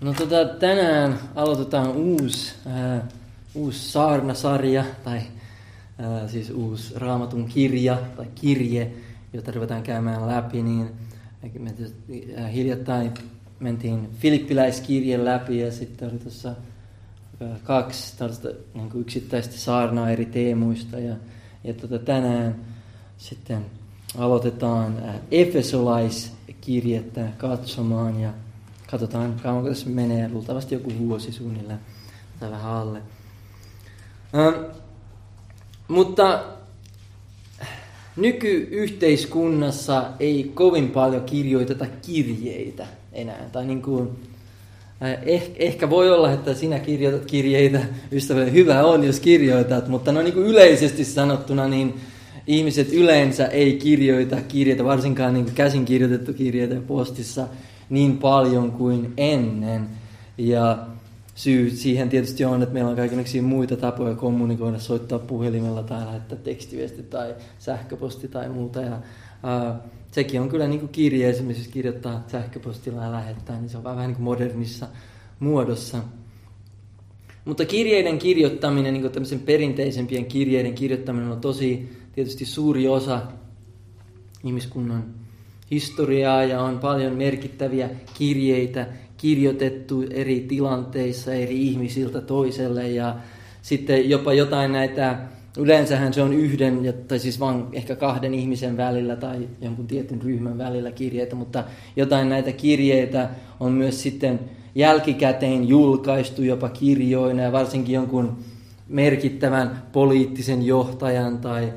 No tota, tänään aloitetaan uusi, äh, uusi saarnasarja, tai äh, siis uusi raamatun kirja tai kirje, jota ruvetaan käymään läpi, niin me äh, hiljattain mentiin Filippiläiskirje läpi ja sitten oli tuossa äh, kaksi tällaista niin kuin yksittäistä saarnaa eri teemuista ja, ja tota, tänään sitten aloitetaan äh, Efesolaiskirjettä katsomaan ja Katsotaan kauanko tässä menee, luultavasti joku vuosi suunnilleen tai vähän alle. Ähm, mutta nykyyhteiskunnassa ei kovin paljon kirjoiteta kirjeitä enää. Tai niin kuin, eh, ehkä voi olla, että sinä kirjoitat kirjeitä, ystävälle hyvä on, jos kirjoitat, mutta no niin kuin yleisesti sanottuna, niin ihmiset yleensä ei kirjoita kirjeitä, varsinkaan niin käsin kirjoitettu kirjeitä postissa niin paljon kuin ennen. Ja syy siihen tietysti on, että meillä on kaikenlaisia muita tapoja kommunikoida, soittaa puhelimella tai lähettää tekstiviesti tai sähköposti tai muuta. Ja, ää, sekin on kyllä niin kuin kirje esimerkiksi kirjoittaa sähköpostilla ja lähettää, niin se on vähän niin kuin modernissa muodossa. Mutta kirjeiden kirjoittaminen, niin kuin perinteisempien kirjeiden kirjoittaminen on tosi tietysti suuri osa ihmiskunnan historiaa ja on paljon merkittäviä kirjeitä kirjoitettu eri tilanteissa eri ihmisiltä toiselle ja sitten jopa jotain näitä, yleensähän se on yhden tai siis vain ehkä kahden ihmisen välillä tai jonkun tietyn ryhmän välillä kirjeitä, mutta jotain näitä kirjeitä on myös sitten jälkikäteen julkaistu jopa kirjoina ja varsinkin jonkun merkittävän poliittisen johtajan tai,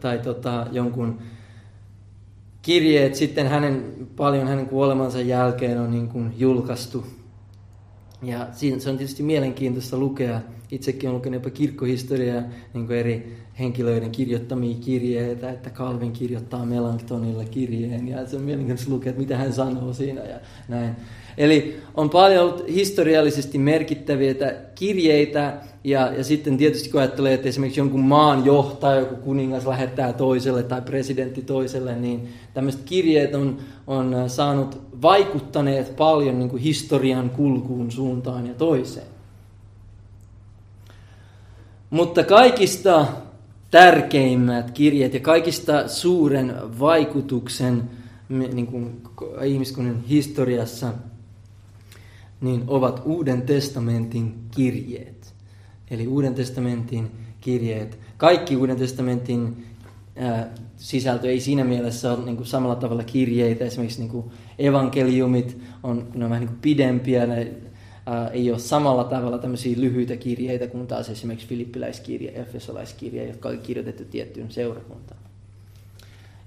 tai tota, jonkun kirjeet sitten hänen, paljon hänen kuolemansa jälkeen on niin kuin julkaistu. Ja siinä, se on tietysti mielenkiintoista lukea. Itsekin olen lukenut jopa kirkkohistoriaa niin kuin eri henkilöiden kirjoittamia kirjeitä, että Calvin kirjoittaa Melanktonille kirjeen ja se on mielenkiintoista lukea, että mitä hän sanoo siinä ja näin. Eli on paljon historiallisesti merkittäviä kirjeitä, ja, ja sitten tietysti kun ajattelee, että esimerkiksi jonkun maan johtaja, joku kuningas lähettää toiselle tai presidentti toiselle, niin tämmöiset kirjeet on, on saanut vaikuttaneet paljon niin kuin historian kulkuun suuntaan ja toiseen. Mutta kaikista tärkeimmät kirjeet ja kaikista suuren vaikutuksen niin kuin ihmiskunnan historiassa niin ovat Uuden testamentin kirjeet. Eli Uuden testamentin kirjeet. Kaikki Uuden testamentin ää, sisältö ei siinä mielessä ole niin kuin samalla tavalla kirjeitä. Esimerkiksi niin kuin evankeliumit on, ne on vähän niin kuin pidempiä, ne ää, ei ole samalla tavalla tämmöisiä lyhyitä kirjeitä kuin taas esimerkiksi filippiläiskirja, efesolaiskirja, jotka oli kirjoitettu tiettyyn seurakuntaan.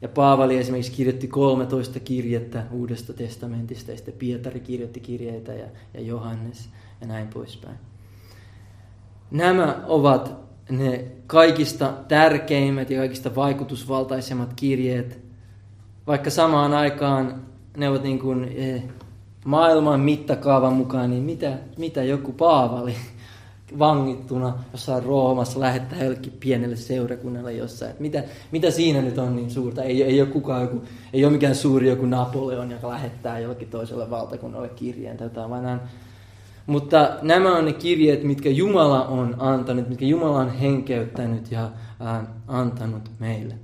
Ja Paavali esimerkiksi kirjoitti 13 kirjettä Uudesta testamentista, ja sitten Pietari kirjoitti kirjeitä ja, ja Johannes ja näin poispäin. Nämä ovat ne kaikista tärkeimmät ja kaikista vaikutusvaltaisemmat kirjeet, vaikka samaan aikaan ne ovat niin kuin, eh, maailman mittakaavan mukaan, niin mitä, mitä joku Paavali vangittuna jossain Roomassa lähettää jollekin pienelle seurakunnalle jossain. Mitä, mitä siinä nyt on niin suurta? Ei, ei ole kukaan joku, ei ole mikään suuri joku Napoleon, joka lähettää jollekin toiselle valtakunnalle kirjeen jotain, vaan mutta nämä on ne kirjeet, mitkä Jumala on antanut, mitkä Jumala on henkeyttänyt ja ää, antanut meille.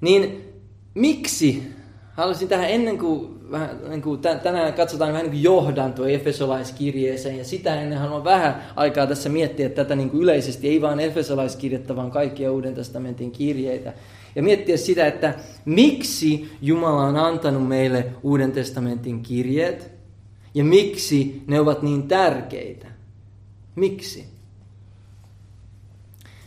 Niin miksi, haluaisin tähän ennen kuin vähän niin kuin, tänään katsotaan vähän niin kuin johdanto Efesolaiskirjeeseen ja sitä ennen haluan vähän aikaa tässä miettiä tätä niin kuin yleisesti, ei vain Efesolaiskirjettä, vaan kaikkia Uuden testamentin kirjeitä. Ja miettiä sitä, että miksi Jumala on antanut meille Uuden testamentin kirjeet ja miksi ne ovat niin tärkeitä. Miksi?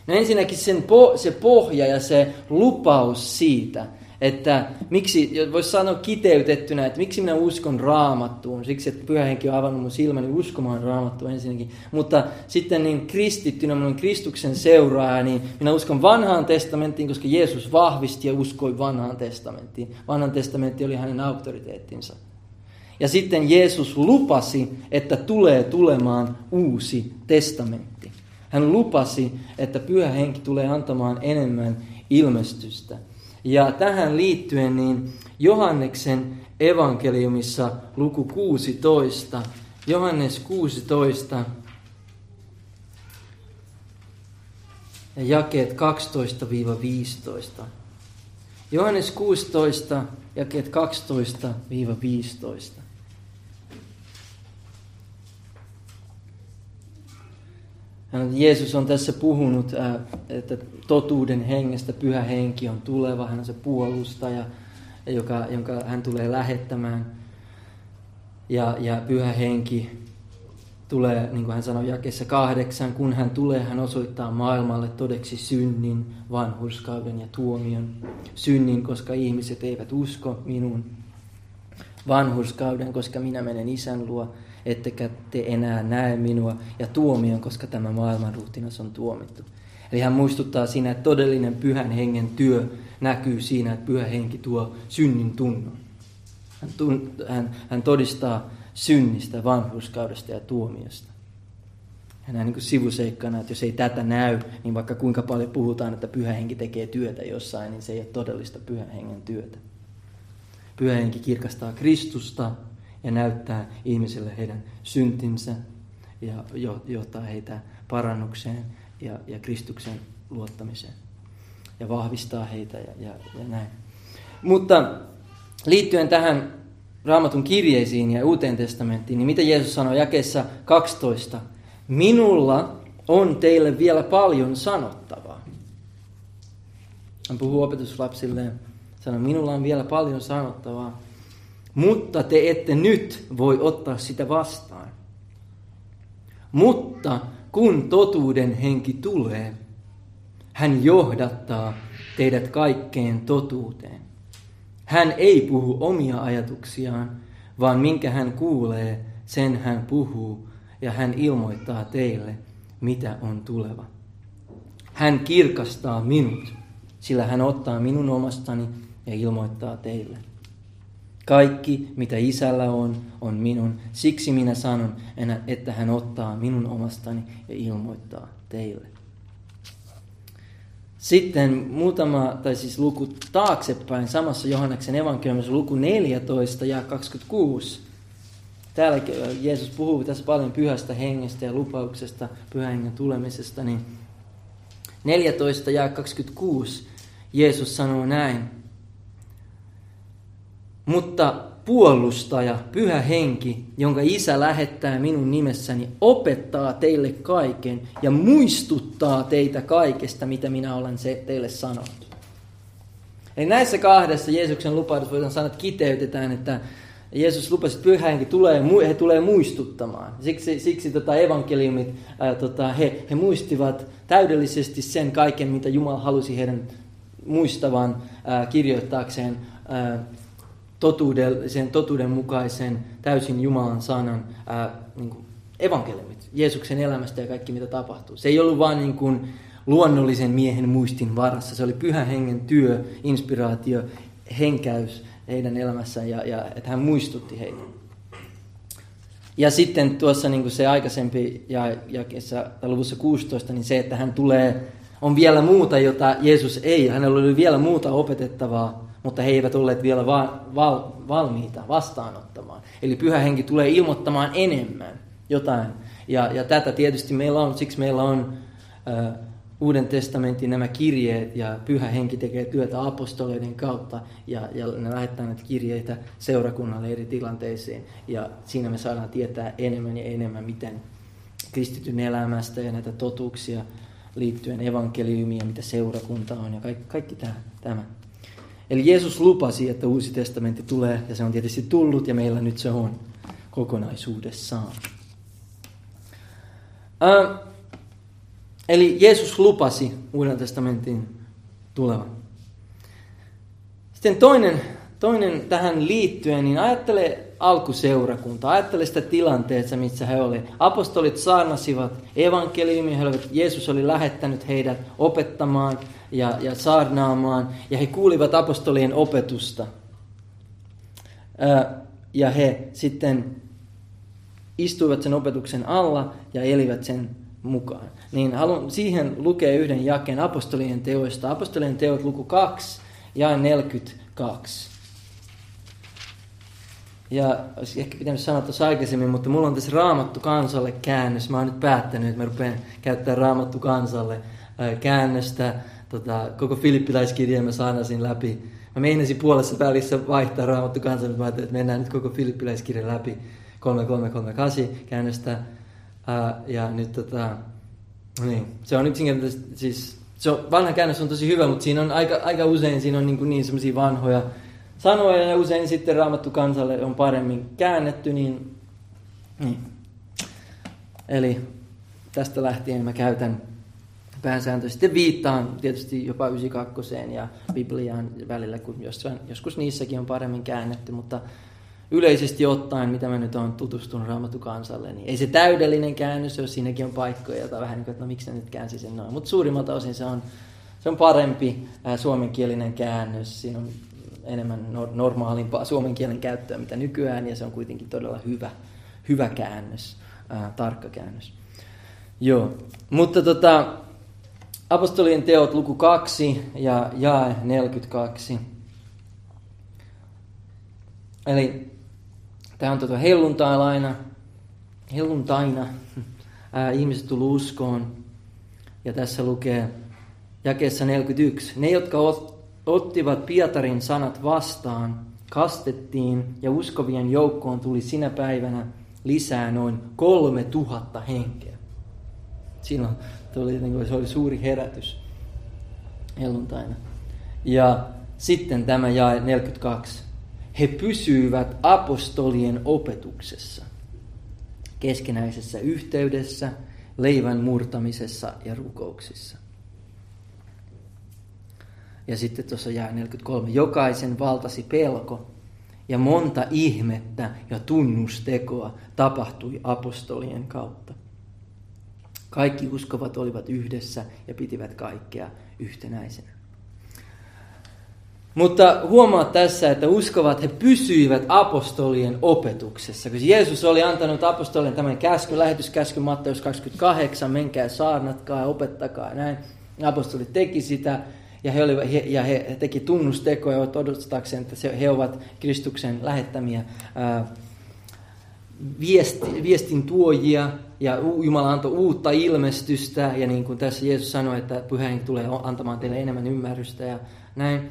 No ensinnäkin sen po- se pohja ja se lupaus siitä, että miksi, voisi sanoa kiteytettynä, että miksi minä uskon raamattuun, siksi että pyhä henki on avannut mun silmäni uskomaan raamattua ensinnäkin, mutta sitten niin kristittynä, minun Kristuksen seuraaja, niin minä uskon vanhaan testamenttiin, koska Jeesus vahvisti ja uskoi vanhaan testamenttiin. Vanhan testamentti oli hänen auktoriteettinsa. Ja sitten Jeesus lupasi, että tulee tulemaan uusi testamentti. Hän lupasi, että pyhä henki tulee antamaan enemmän ilmestystä. Ja tähän liittyen niin Johanneksen evankeliumissa luku 16, Johannes 16, ja jakeet 12-15. Johannes 16, jakeet 12-15. Jeesus on tässä puhunut, että totuuden hengestä pyhä henki on tuleva. Hän on se puolustaja, joka, jonka hän tulee lähettämään. Ja, ja pyhä henki tulee, niin kuin hän sanoi jakessa kahdeksan, kun hän tulee, hän osoittaa maailmalle todeksi synnin, vanhurskauden ja tuomion. Synnin, koska ihmiset eivät usko minun. Vanhurskauden, koska minä menen isän luo ettekä te enää näe minua, ja tuomion, koska tämä maailman ruhtinas on tuomittu. Eli hän muistuttaa siinä, että todellinen pyhän hengen työ näkyy siinä, että pyhä henki tuo synnin tunnon. Hän, tun, hän, hän todistaa synnistä, vanhuskaudesta ja tuomiosta. Ja näin niin sivuseikkana, että jos ei tätä näy, niin vaikka kuinka paljon puhutaan, että pyhä henki tekee työtä jossain, niin se ei ole todellista pyhän hengen työtä. Pyhä henki kirkastaa Kristusta, ja näyttää ihmisille heidän syntinsä ja johtaa heitä parannukseen ja, ja Kristuksen luottamiseen ja vahvistaa heitä ja, ja, ja näin. Mutta liittyen tähän raamatun kirjeisiin ja uuteen testamenttiin, niin mitä Jeesus sanoi jakeessa 12? Minulla on teille vielä paljon sanottavaa. Hän puhuu opetuslapsilleen, sanoi, minulla on vielä paljon sanottavaa, mutta te ette nyt voi ottaa sitä vastaan. Mutta kun totuuden henki tulee, hän johdattaa teidät kaikkeen totuuteen. Hän ei puhu omia ajatuksiaan, vaan minkä hän kuulee, sen hän puhuu, ja hän ilmoittaa teille, mitä on tuleva. Hän kirkastaa minut, sillä hän ottaa minun omastani ja ilmoittaa teille. Kaikki, mitä isällä on, on minun. Siksi minä sanon, että hän ottaa minun omastani ja ilmoittaa teille. Sitten muutama, tai siis luku taaksepäin, samassa Johanneksen evankeliumissa luku 14 ja 26. Täällä Jeesus puhuu tässä paljon pyhästä hengestä ja lupauksesta, pyhän hengen tulemisesta. Niin 14 ja 26 Jeesus sanoo näin. Mutta puolustaja, pyhä henki, jonka isä lähettää minun nimessäni, opettaa teille kaiken ja muistuttaa teitä kaikesta, mitä minä olen se teille sanonut. Eli näissä kahdessa Jeesuksen lupaudessa voidaan sanoa, että kiteytetään, että Jeesus lupasi, että pyhä henki tulee, he tulee muistuttamaan. Siksi, siksi tota evankeliumit, ää, tota, he, he muistivat täydellisesti sen kaiken, mitä Jumala halusi heidän muistavan ää, kirjoittaakseen ää, totuuden, totuuden mukaisen, täysin Jumalan sanan ää, niin kuin evankeliumit, Jeesuksen elämästä ja kaikki mitä tapahtuu. Se ei ollut vain niin kuin luonnollisen miehen muistin varassa, se oli pyhän hengen työ, inspiraatio, henkäys heidän elämässään ja, ja että hän muistutti heitä. Ja sitten tuossa niin kuin se aikaisempi ja, ja luvussa 16, niin se, että hän tulee, on vielä muuta, jota Jeesus ei, hänellä oli vielä muuta opetettavaa mutta he eivät olleet vielä va- val- valmiita vastaanottamaan. Eli pyhä henki tulee ilmoittamaan enemmän jotain. Ja, ja tätä tietysti meillä on, siksi meillä on äh, Uuden testamentin nämä kirjeet ja pyhä henki tekee työtä apostoleiden kautta ja, ja ne lähettää näitä kirjeitä seurakunnalle eri tilanteisiin. Ja siinä me saadaan tietää enemmän ja enemmän, miten kristityn elämästä ja näitä totuuksia liittyen evankeliumiin ja mitä seurakunta on ja kaikki, kaikki tämä. Eli Jeesus lupasi, että uusi testamentti tulee, ja se on tietysti tullut, ja meillä nyt se on kokonaisuudessaan. Äh, eli Jeesus lupasi uuden testamentin tulevan. Sitten toinen, toinen tähän liittyen, niin ajattele alkuseurakunta, ajattele sitä tilanteessa, missä he olivat. Apostolit saarnasivat evankeliumia, Jeesus oli lähettänyt heidät opettamaan ja, ja saarnaamaan, ja he kuulivat apostolien opetusta. Ja he sitten istuivat sen opetuksen alla ja elivät sen mukaan. Niin haluan siihen lukea yhden jakeen apostolien teoista. Apostolien teot luku 2 jae 42. Ja olisi ehkä pitänyt sanoa tuossa aikaisemmin, mutta mulla on tässä Raamattu kansalle käännös. Mä oon nyt päättänyt, että mä rupean käyttämään Raamattu kansalle käännöstä. Tota, koko filippiläiskirjeen mä saanasin läpi. Mä meinasin puolessa välissä vaihtaa Raamattu kansalle, mutta mä että mennään nyt koko filippiläiskirjan läpi 3338 käännöstä. ja nyt tota, niin, se on yksinkertaisesti, siis se on, vanha käännös on tosi hyvä, mutta siinä on aika, aika usein siinä on niin, niin semmoisia vanhoja sanoja ja usein sitten raamattu kansalle on paremmin käännetty, niin, niin. Eli tästä lähtien mä käytän pääsääntöisesti viittaan tietysti jopa 92 ja Bibliaan välillä, kun jossain, joskus niissäkin on paremmin käännetty, mutta yleisesti ottaen, mitä mä nyt olen tutustunut Raamattu kansalle, niin ei se täydellinen käännös, jos siinäkin on paikkoja, jota vähän niin kuin, että no miksi nyt käänsi sen noin. Mutta suurimmalta osin se on, se on parempi ää, suomenkielinen käännös. Siinä on enemmän no, normaalimpaa suomen kielen käyttöä mitä nykyään, ja se on kuitenkin todella hyvä, hyvä käännös, ää, tarkka käännös. Joo, mutta tota, apostolien teot luku 2 ja jae 42. Eli Tämä on tuota helluntailaina, helluntaina ää, ihmiset tullut uskoon. Ja tässä lukee jakeessa 41. Ne, jotka ottivat Pietarin sanat vastaan, kastettiin ja uskovien joukkoon tuli sinä päivänä lisää noin kolme tuhatta henkeä. Silloin tuli, niin se oli suuri herätys helluntaina. Ja sitten tämä jae 42 he pysyivät apostolien opetuksessa, keskenäisessä yhteydessä, leivän murtamisessa ja rukouksissa. Ja sitten tuossa jää 43. Jokaisen valtasi pelko ja monta ihmettä ja tunnustekoa tapahtui apostolien kautta. Kaikki uskovat olivat yhdessä ja pitivät kaikkea yhtenäisenä. Mutta huomaa tässä, että uskovat he pysyivät apostolien opetuksessa. Kun Jeesus oli antanut apostolien tämän käsky, lähetyskäsky Matteus 28, menkää saarnatkaa ja opettakaa näin. Apostolit teki sitä ja he, oli, he, ja he teki tunnustekoja todistakseen, että he ovat Kristuksen lähettämiä ää, viesti, viestin tuojia ja Jumala antoi uutta ilmestystä ja niin kuin tässä Jeesus sanoi, että pyhä tulee antamaan teille enemmän ymmärrystä ja näin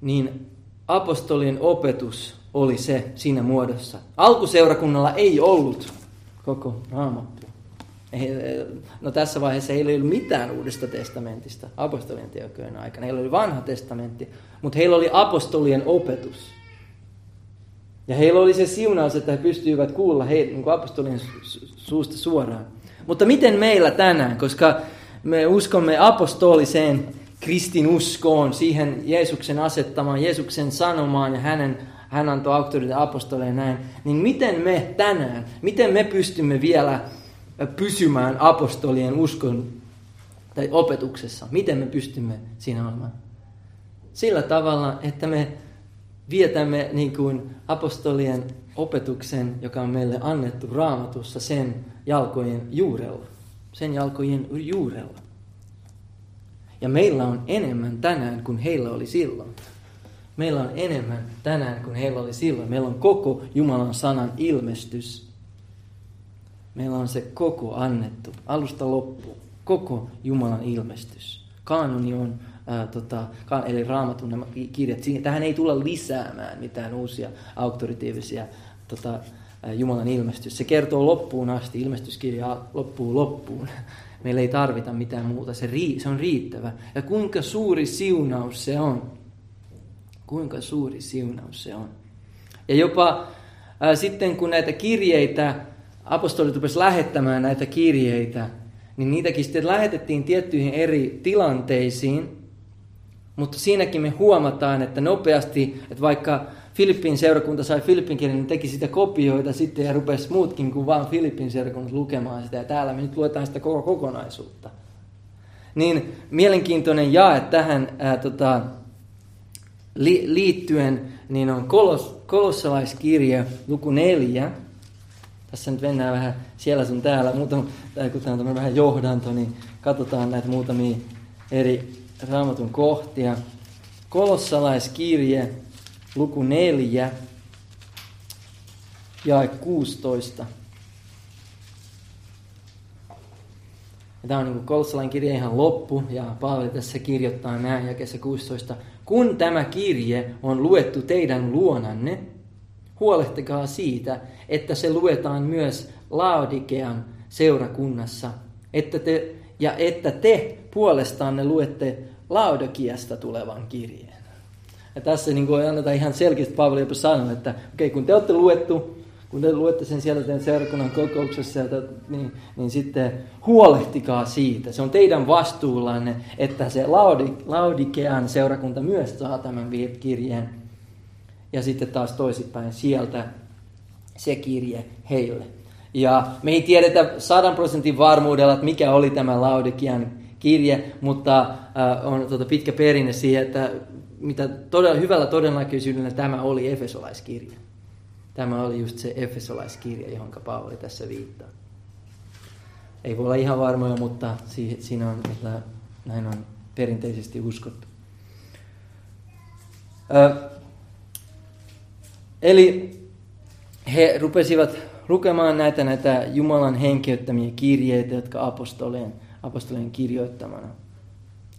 niin apostolien opetus oli se siinä muodossa. Alkuseurakunnalla ei ollut koko raamattu. No tässä vaiheessa heillä ei ollut mitään uudesta testamentista apostolien teokojen aikana. Heillä oli vanha testamentti, mutta heillä oli apostolien opetus. Ja heillä oli se siunaus, että he pystyivät kuulla heitä niin apostolien suusta suoraan. Mutta miten meillä tänään, koska me uskomme apostoliseen kristinuskoon, siihen Jeesuksen asettamaan, Jeesuksen sanomaan ja hänen, hän antoi auktoriteetin apostoleen näin, niin miten me tänään, miten me pystymme vielä pysymään apostolien uskon tai opetuksessa? Miten me pystymme siinä olemaan? Sillä tavalla, että me vietämme niin kuin apostolien opetuksen, joka on meille annettu raamatussa sen jalkojen juurella. Sen jalkojen juurella. Ja meillä on enemmän tänään kuin heillä oli silloin. Meillä on enemmän tänään kuin heillä oli silloin. Meillä on koko Jumalan sanan ilmestys. Meillä on se koko annettu, alusta loppuun. Koko Jumalan ilmestys. Kaanoni on, ää, tota, eli raamatun nämä kirjat. Tähän ei tulla lisäämään mitään uusia auktoritiivisia tota, Jumalan ilmestys. Se kertoo loppuun asti, ilmestyskirja loppuu loppuun. Meillä ei tarvita mitään muuta, se, rii, se on riittävä. Ja kuinka suuri siunaus se on. Kuinka suuri siunaus se on. Ja jopa ää, sitten kun näitä kirjeitä, apostolit rupesivat lähettämään näitä kirjeitä, niin niitäkin sitten lähetettiin tiettyihin eri tilanteisiin, mutta siinäkin me huomataan, että nopeasti, että vaikka Filippin seurakunta sai Filippin kielen, niin teki sitä kopioita sitten ja rupesi muutkin kuin vain Filippin seurakunnat lukemaan sitä. Ja täällä me nyt luetaan sitä koko kokonaisuutta. Niin mielenkiintoinen jae tähän ää, tota, li, liittyen niin on kolos, kolossalaiskirja luku neljä. Tässä nyt mennään vähän siellä sun täällä, muutama, tai kun tämä on vähän johdanto, niin katsotaan näitä muutamia eri raamatun kohtia. Kolossalaiskirje, luku 4, jae 16. Ja tämä on niin Kolossalain kirje ihan loppu, ja Paavali tässä kirjoittaa näin jakeessa 16. Kun tämä kirje on luettu teidän luonanne, huolehtikaa siitä, että se luetaan myös Laodikean seurakunnassa, että te, ja että te puolestaanne luette Laodikiasta tulevan kirjeen. Ja tässä niin kuin annetaan ihan selkeästi Paavali jopa sanonut, että okei, okay, kun te olette luettu, kun te luette sen siellä teidän seurakunnan kokouksessa, niin, niin sitten huolehtikaa siitä. Se on teidän vastuullanne, että se Laudi, Laudikean seurakunta myös saa tämän kirjeen. Ja sitten taas toisipäin sieltä se kirje heille. Ja me ei tiedetä sadan prosentin varmuudella, että mikä oli tämä Laudikean kirje, mutta äh, on tuota pitkä perinne siihen, että mitä todella, hyvällä todennäköisyydellä tämä oli Efesolaiskirja. Tämä oli just se Efesolaiskirja, johon Paavali tässä viittaa. Ei voi olla ihan varmoja, mutta siinä on, että näin on perinteisesti uskottu. Ö, eli he rupesivat lukemaan näitä, näitä Jumalan henkeyttämiä kirjeitä, jotka apostolien, apostolien kirjoittamana.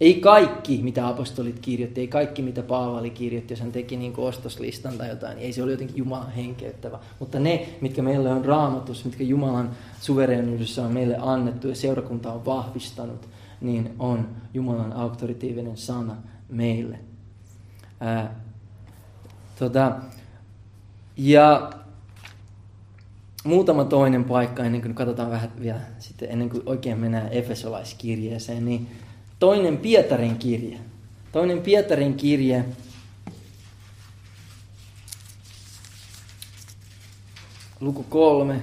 Ei kaikki, mitä apostolit kirjoitti, ei kaikki, mitä Paavali kirjoitti, jos hän teki niin ostoslistan tai jotain, ei se oli jotenkin Jumalan henkeyttävä. Mutta ne, mitkä meille on raamatus, mitkä Jumalan suvereenuudessa on meille annettu ja seurakunta on vahvistanut, niin on Jumalan auktoritiivinen sana meille. Ää, tota, ja muutama toinen paikka ennen kuin katsotaan vähän vielä sitten ennen kuin oikein mennään Efesolaiskirjeeseen, niin toinen Pietarin kirje. Toinen Pietarin kirje. Luku kolme.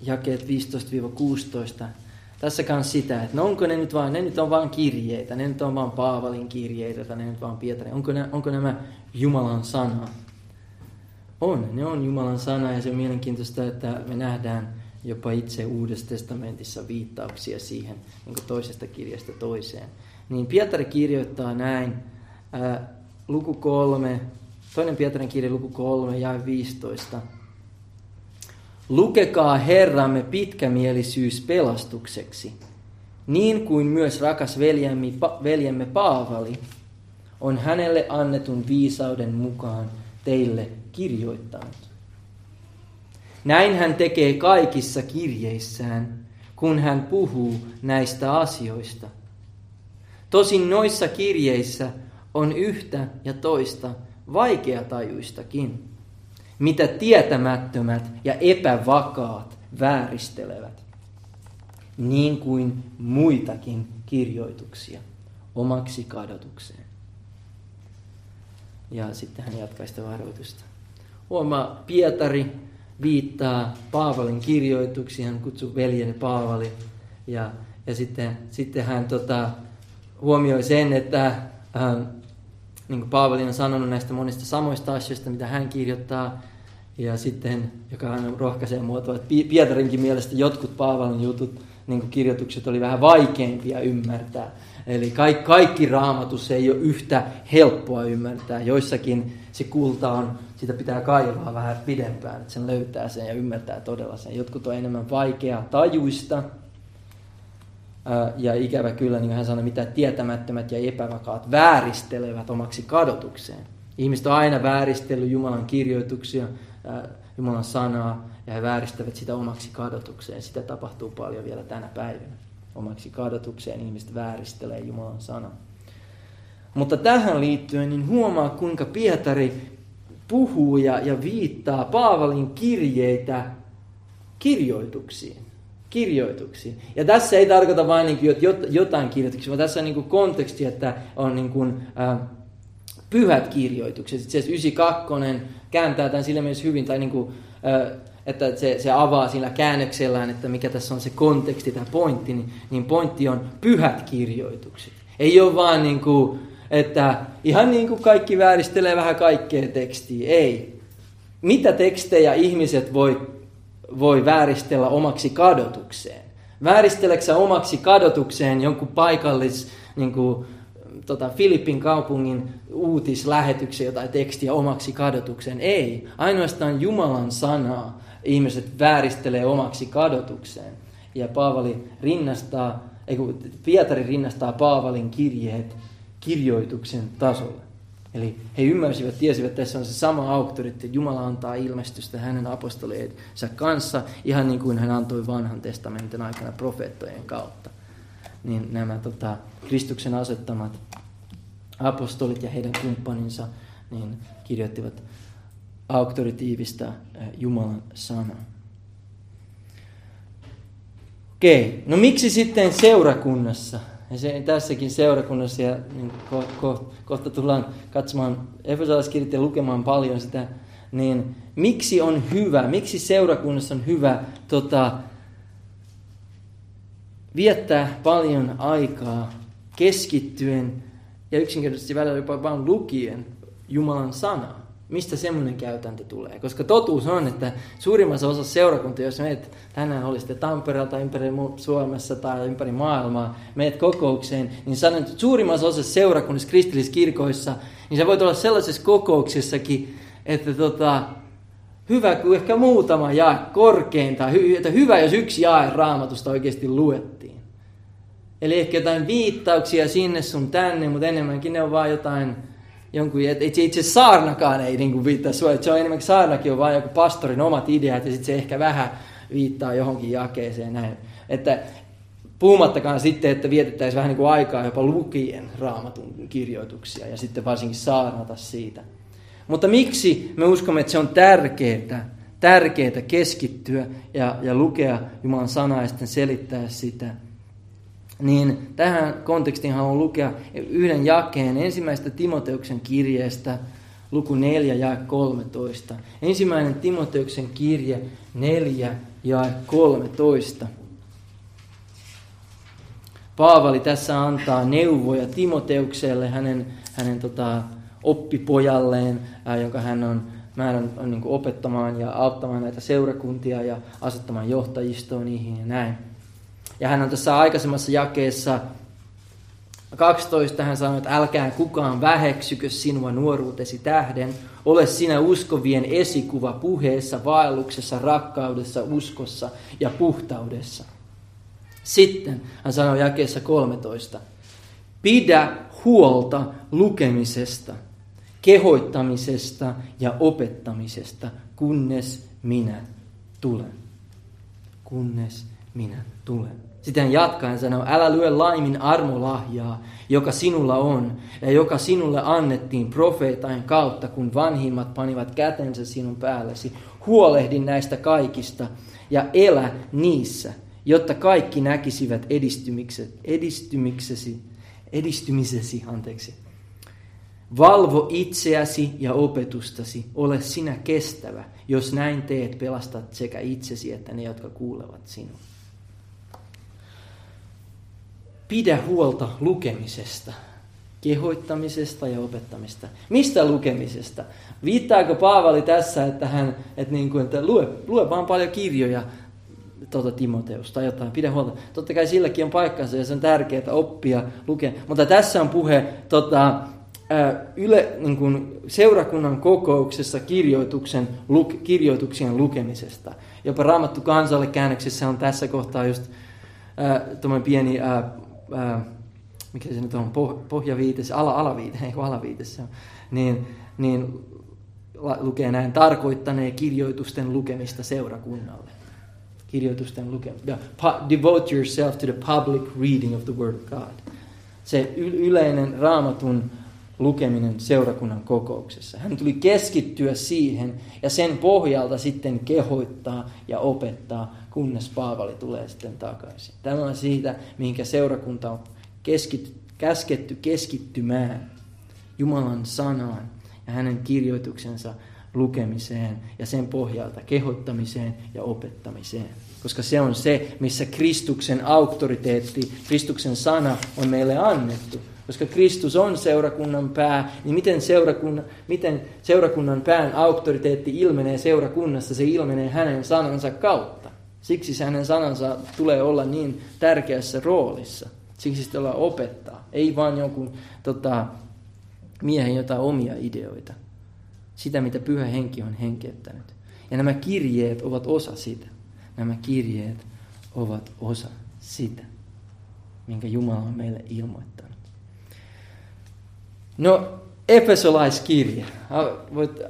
Jakeet 15-16. Tässä kanssa sitä, että no onko ne nyt vaan, ne nyt on vaan kirjeitä, ne nyt on vaan Paavalin kirjeitä tai ne nyt vaan Pietarin. Onko, ne, onko nämä Jumalan sana? On, ne on Jumalan sana ja se on mielenkiintoista, että me nähdään jopa itse Uudessa testamentissa viittauksia siihen niin toisesta kirjasta toiseen. Niin Pietari kirjoittaa näin, ää, luku kolme, toinen Pietarin kirja luku kolme ja 15. Lukekaa Herramme pitkämielisyys pelastukseksi, niin kuin myös rakas veljemme, veljemme Paavali on hänelle annetun viisauden mukaan teille kirjoittanut. Näin hän tekee kaikissa kirjeissään, kun hän puhuu näistä asioista. Tosin noissa kirjeissä on yhtä ja toista vaikeatajuistakin, mitä tietämättömät ja epävakaat vääristelevät, niin kuin muitakin kirjoituksia omaksi kadotukseen. Ja sitten hän jatkaa sitä varoitusta. Huomaa Pietari viittaa Paavalin kirjoituksiin, hän kutsuu veljeni Paavali. Ja, ja sitten, sitten hän tota, huomioi sen, että ähm, niin kuin Paavali on sanonut näistä monista samoista asioista, mitä hän kirjoittaa, ja sitten, joka hän rohkaisee muotoa, että Pietarinkin mielestä jotkut Paavalin jutut, niin kuin kirjoitukset, oli vähän vaikeampia ymmärtää. Eli kaikki, kaikki raamatus ei ole yhtä helppoa ymmärtää. Joissakin se kulta on, sitä pitää kaivaa vähän pidempään, että sen löytää sen ja ymmärtää todella sen. Jotkut on enemmän vaikea tajuista. Ja ikävä kyllä, niin kuin hän sanoi, mitä tietämättömät ja epävakaat vääristelevät omaksi kadotukseen. Ihmiset on aina vääristellyt Jumalan kirjoituksia, Jumalan sanaa, ja he vääristävät sitä omaksi kadotukseen. Sitä tapahtuu paljon vielä tänä päivänä omaksi kadotukseen ihmiset vääristelee Jumalan sana. Mutta tähän liittyen niin huomaa, kuinka Pietari puhuu ja, ja viittaa Paavalin kirjeitä kirjoituksiin. Kirjoituksiin. Ja tässä ei tarkoita vain niin kuin jotain kirjoituksia, vaan tässä on niin kuin konteksti, että on niin kuin, äh, pyhät kirjoitukset. Itse asiassa 92 kääntää tämän sillä mielessä hyvin, tai niin kuin, äh, että se, se avaa sillä käännöksellään, että mikä tässä on se konteksti tai pointti, niin, niin pointti on pyhät kirjoitukset. Ei ole vaan niin kuin, että ihan niin kuin kaikki vääristelee vähän kaikkea tekstiä. Ei. Mitä tekstejä ihmiset voi, voi vääristellä omaksi kadotukseen? Vääristeleksä omaksi kadotukseen jonkun paikallis, niin kuin, tota, Filippin kaupungin uutislähetyksen tai tekstiä omaksi kadotukseen? Ei. Ainoastaan Jumalan sanaa ihmiset vääristelee omaksi kadotukseen. Ja Paavali rinnastaa, ei Pietari rinnastaa Paavalin kirjeet kirjoituksen tasolle. Eli he ymmärsivät, tiesivät, että tässä on se sama auktoriteetti, Jumala antaa ilmestystä hänen apostoliensa kanssa, ihan niin kuin hän antoi vanhan testamentin aikana profeettojen kautta. Niin nämä tota, Kristuksen asettamat apostolit ja heidän kumppaninsa niin kirjoittivat auktoritiivista Jumalan sanaa. Okei, no miksi sitten seurakunnassa ja se, tässäkin seurakunnassa, ja niin ko, ko, kohta tullaan katsomaan Efesolaiskirjat ja lukemaan paljon sitä, niin miksi on hyvä, miksi seurakunnassa on hyvä tota, viettää paljon aikaa keskittyen ja yksinkertaisesti välillä jopa vain lukien Jumalan sanaa mistä semmoinen käytäntö tulee. Koska totuus on, että suurimmassa osassa seurakuntia, jos meet tänään oli sitten Tampereelta ympäri Suomessa tai ympäri maailmaa, meet kokoukseen, niin sanon, että suurimmassa osassa seurakunnissa, kristillisissä kirkoissa, niin sä voit olla sellaisessa kokouksessakin, että tota, hyvä kuin ehkä muutama jae korkeinta, että hyvä jos yksi jae raamatusta oikeasti luettiin. Eli ehkä jotain viittauksia sinne sun tänne, mutta enemmänkin ne on vaan jotain jonkun, että itse, itse saarnakaan ei niin kuin viittaa sua, että se on enemmänkin saarnakin on vain joku pastorin omat ideat ja sitten se ehkä vähän viittaa johonkin jakeeseen näin. Että puhumattakaan sitten, että vietettäisiin vähän niin kuin aikaa jopa lukien raamatun kirjoituksia ja sitten varsinkin saarnata siitä. Mutta miksi me uskomme, että se on tärkeää, tärkeää keskittyä ja, ja lukea Jumalan sanaa ja sitten selittää sitä – niin tähän kontekstiin haluan lukea yhden jakeen ensimmäistä Timoteuksen kirjeestä, luku 4 ja 13. Ensimmäinen Timoteuksen kirje 4 ja 13. Paavali tässä antaa neuvoja Timoteukselle, hänen, hänen tota, oppipojalleen, ää, jonka hän on määrän on, niin opettamaan ja auttamaan näitä seurakuntia ja asettamaan johtajistoon niihin ja näin. Ja hän on tässä aikaisemmassa jakeessa 12 hän sanoi, että älkää kukaan väheksykö sinua nuoruutesi tähden. Ole sinä uskovien esikuva puheessa, vaelluksessa, rakkaudessa, uskossa ja puhtaudessa. Sitten hän sanoi jakeessa 13. Pidä huolta lukemisesta, kehoittamisesta ja opettamisesta, kunnes minä tulen. Kunnes minä tulen. Sitten hän jatkaa ja sanoo, älä lyö laimin armolahjaa, joka sinulla on, ja joka sinulle annettiin profeetain kautta, kun vanhimmat panivat kätensä sinun päällesi. Huolehdi näistä kaikista ja elä niissä, jotta kaikki näkisivät edistymiksesi, edistymisesi, anteeksi. Valvo itseäsi ja opetustasi, ole sinä kestävä. Jos näin teet, pelastat sekä itsesi että ne, jotka kuulevat sinua. Pidä huolta lukemisesta, kehoittamisesta ja opettamista. Mistä lukemisesta? Viittaako Paavali tässä, että hän että niin kuin, että lue, lue vaan paljon kirjoja tuota Timoteus tai jotain, pidä huolta. Totta kai silläkin on paikkansa ja se on tärkeää oppia lukea. Mutta tässä on puhe tota, yle, niin kuin seurakunnan kokouksessa kirjoituksen, luk, kirjoituksien lukemisesta. Jopa Raamattu kansalle käännöksessä on tässä kohtaa just äh, pieni ää, mikä se nyt on, pohjaviitessä, ala, alaviite, eikö alaviitessä, niin, niin lukee näin, tarkoittanee kirjoitusten lukemista seurakunnalle. Kirjoitusten lukemista. Devote yourself to the public reading of the word of God. Se yleinen raamatun lukeminen seurakunnan kokouksessa. Hän tuli keskittyä siihen ja sen pohjalta sitten kehoittaa ja opettaa, kunnes Paavali tulee sitten takaisin. Tämä on siitä, mihinkä seurakunta on keskity, käsketty keskittymään Jumalan sanaan ja hänen kirjoituksensa lukemiseen ja sen pohjalta kehottamiseen ja opettamiseen. Koska se on se, missä Kristuksen auktoriteetti, Kristuksen sana on meille annettu koska Kristus on seurakunnan pää, niin miten seurakunnan, miten seurakunnan pään auktoriteetti ilmenee seurakunnassa? Se ilmenee hänen sanansa kautta. Siksi hänen sanansa tulee olla niin tärkeässä roolissa. Siksi sitä ollaan opettaa. Ei vaan jonkun tota, miehen jotain omia ideoita. Sitä, mitä pyhä henki on henkeyttänyt. Ja nämä kirjeet ovat osa sitä. Nämä kirjeet ovat osa sitä, minkä Jumala on meille ilmoittanut. No, Efesolaiskirje. Voit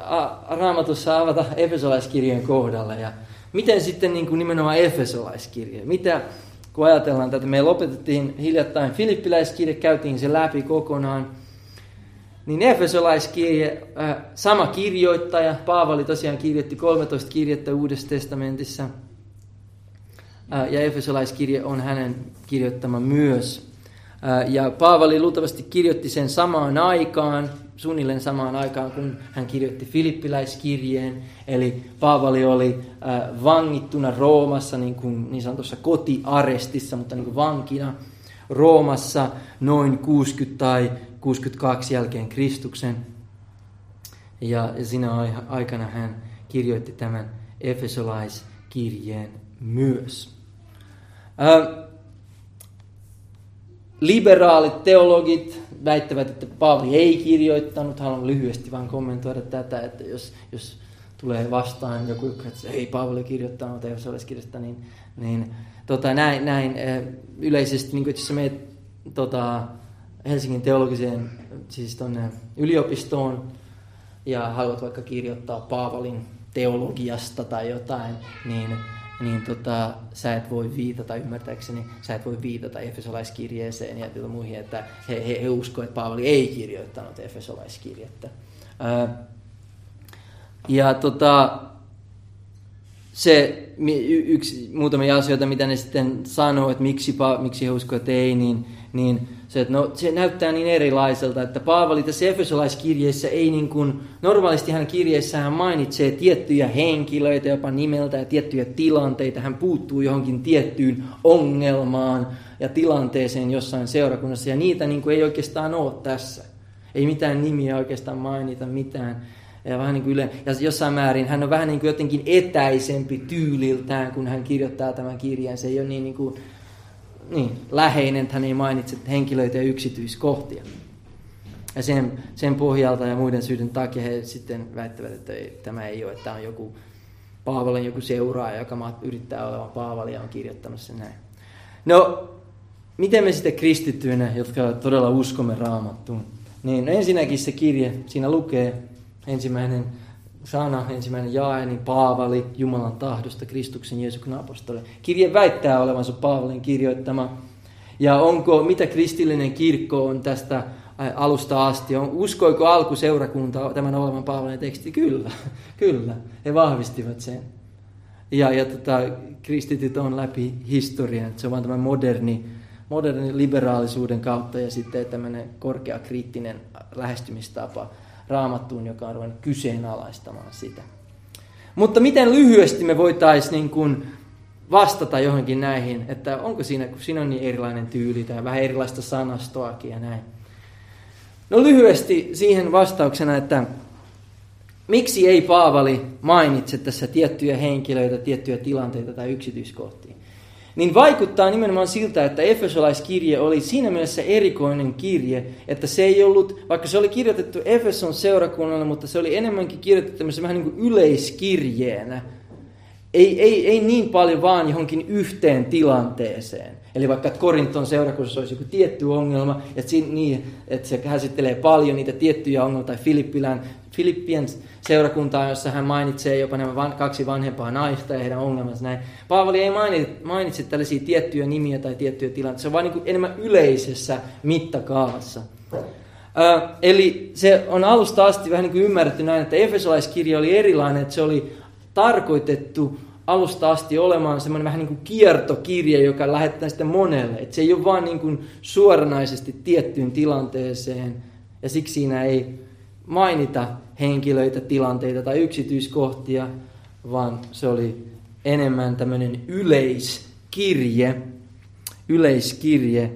raamatussa avata Efesolaiskirjeen kohdalla. Ja miten sitten niin kuin nimenomaan Efesolaiskirje? Mitä, kun ajatellaan tätä, me lopetettiin hiljattain Filippiläiskirje, käytiin se läpi kokonaan. Niin Efesolaiskirje, äh, sama kirjoittaja, Paavali tosiaan kirjoitti 13 kirjettä Uudessa testamentissa. Äh, ja Efesolaiskirje on hänen kirjoittama myös. Äh, ja Paavali luultavasti kirjoitti sen samaan aikaan, suunnilleen samaan aikaan, kun hän kirjoitti Filippiläiskirjeen. Eli Paavali oli äh, vangittuna Roomassa niin, kuin niin sanotussa kotiarestissa, mutta niin kuin vankina Roomassa noin 60 tai 62 jälkeen Kristuksen. Ja siinä aikana hän kirjoitti tämän Efesolaiskirjeen myös. Äh, Liberaalit teologit väittävät, että Paavali ei kirjoittanut. Haluan lyhyesti vain kommentoida tätä, että jos, jos tulee vastaan joku, että ei Paavali kirjoittanut, ei olisi kirjoittanut, niin, niin tota, näin, näin eh, yleisesti, niin kuin, jos menet tota, Helsingin teologiseen, siis tonne yliopistoon, ja haluat vaikka kirjoittaa Paavalin teologiasta tai jotain, niin niin tota, sä et voi viitata, ymmärtääkseni, sä et voi viitata Efesolaiskirjeeseen ja muihin, että he, he, he uskoo, että Paavali ei kirjoittanut Efesolaiskirjettä. Ää, ja tota, se yksi, muutamia asioita, mitä ne sitten sanoo, että miksi, miksi he uskoo, että ei, niin, niin se, että no, se näyttää niin erilaiselta, että Paavali tässä Efesolaiskirjeessä ei niin kuin, normaalisti hän kirjeessä hän mainitsee tiettyjä henkilöitä jopa nimeltä ja tiettyjä tilanteita, hän puuttuu johonkin tiettyyn ongelmaan ja tilanteeseen jossain seurakunnassa ja niitä niin kuin ei oikeastaan ole tässä. Ei mitään nimiä oikeastaan mainita, mitään. Ja, vähän niin kuin yle, ja jossain määrin hän on vähän niin kuin jotenkin etäisempi tyyliltään, kun hän kirjoittaa tämän kirjan. Se ei ole niin, niin kuin, niin, läheinen, hän ei mainitse henkilöitä ja yksityiskohtia. Ja sen, sen pohjalta ja muiden syiden takia he sitten väittävät, että ei, tämä ei ole, että tämä on joku Paavalin joku seuraaja, joka yrittää olevan Paavali ja on kirjoittanut sen näin. No, miten me sitten kristittyinä, jotka todella uskomme raamattuun, niin no ensinnäkin se kirje, siinä lukee ensimmäinen sana, ensimmäinen jae, niin Paavali Jumalan tahdosta Kristuksen Jeesuksen apostoli. Kirje väittää olevansa Paavalin kirjoittama. Ja onko, mitä kristillinen kirkko on tästä alusta asti? On, uskoiko alkuseurakunta tämän olevan Paavalin teksti? Kyllä, kyllä. He vahvistivat sen. Ja, ja tota, kristityt on läpi historian. Se on vain tämä moderni, moderni liberaalisuuden kautta ja sitten tämmöinen korkea kriittinen lähestymistapa raamattuun, joka on ruvennut kyseenalaistamaan sitä. Mutta miten lyhyesti me voitaisiin niin kuin vastata johonkin näihin, että onko siinä, kun siinä on niin erilainen tyyli tai vähän erilaista sanastoakin ja näin. No lyhyesti siihen vastauksena, että miksi ei Paavali mainitse tässä tiettyjä henkilöitä, tiettyjä tilanteita tai yksityiskohtia niin vaikuttaa nimenomaan siltä, että Efesolaiskirje oli siinä mielessä erikoinen kirje, että se ei ollut, vaikka se oli kirjoitettu Efeson seurakunnalle, mutta se oli enemmänkin kirjoitettu vähän niin kuin yleiskirjeenä. Ei, ei, ei niin paljon vaan johonkin yhteen tilanteeseen. Eli vaikka Korinton seurakunnassa olisi joku tietty ongelma, että, siinä, niin, että se käsittelee paljon niitä tiettyjä ongelmia, tai Filippilän, Filippien seurakuntaa, jossa hän mainitsee jopa nämä van, kaksi vanhempaa naista ja heidän ongelmansa näin. Paavali ei mainitse, mainitse tällaisia tiettyjä nimiä tai tiettyjä tilanteita, se on vain niin enemmän yleisessä mittakaavassa. Ö, eli se on alusta asti vähän niin kuin ymmärretty näin, että Efesolaiskirja oli erilainen, että se oli tarkoitettu alusta asti olemaan semmoinen vähän niin kuin kiertokirja, joka lähettää sitten monelle. Että se ei ole vaan niin kuin suoranaisesti tiettyyn tilanteeseen, ja siksi siinä ei mainita henkilöitä, tilanteita tai yksityiskohtia, vaan se oli enemmän tämmöinen yleiskirje, yleiskirje,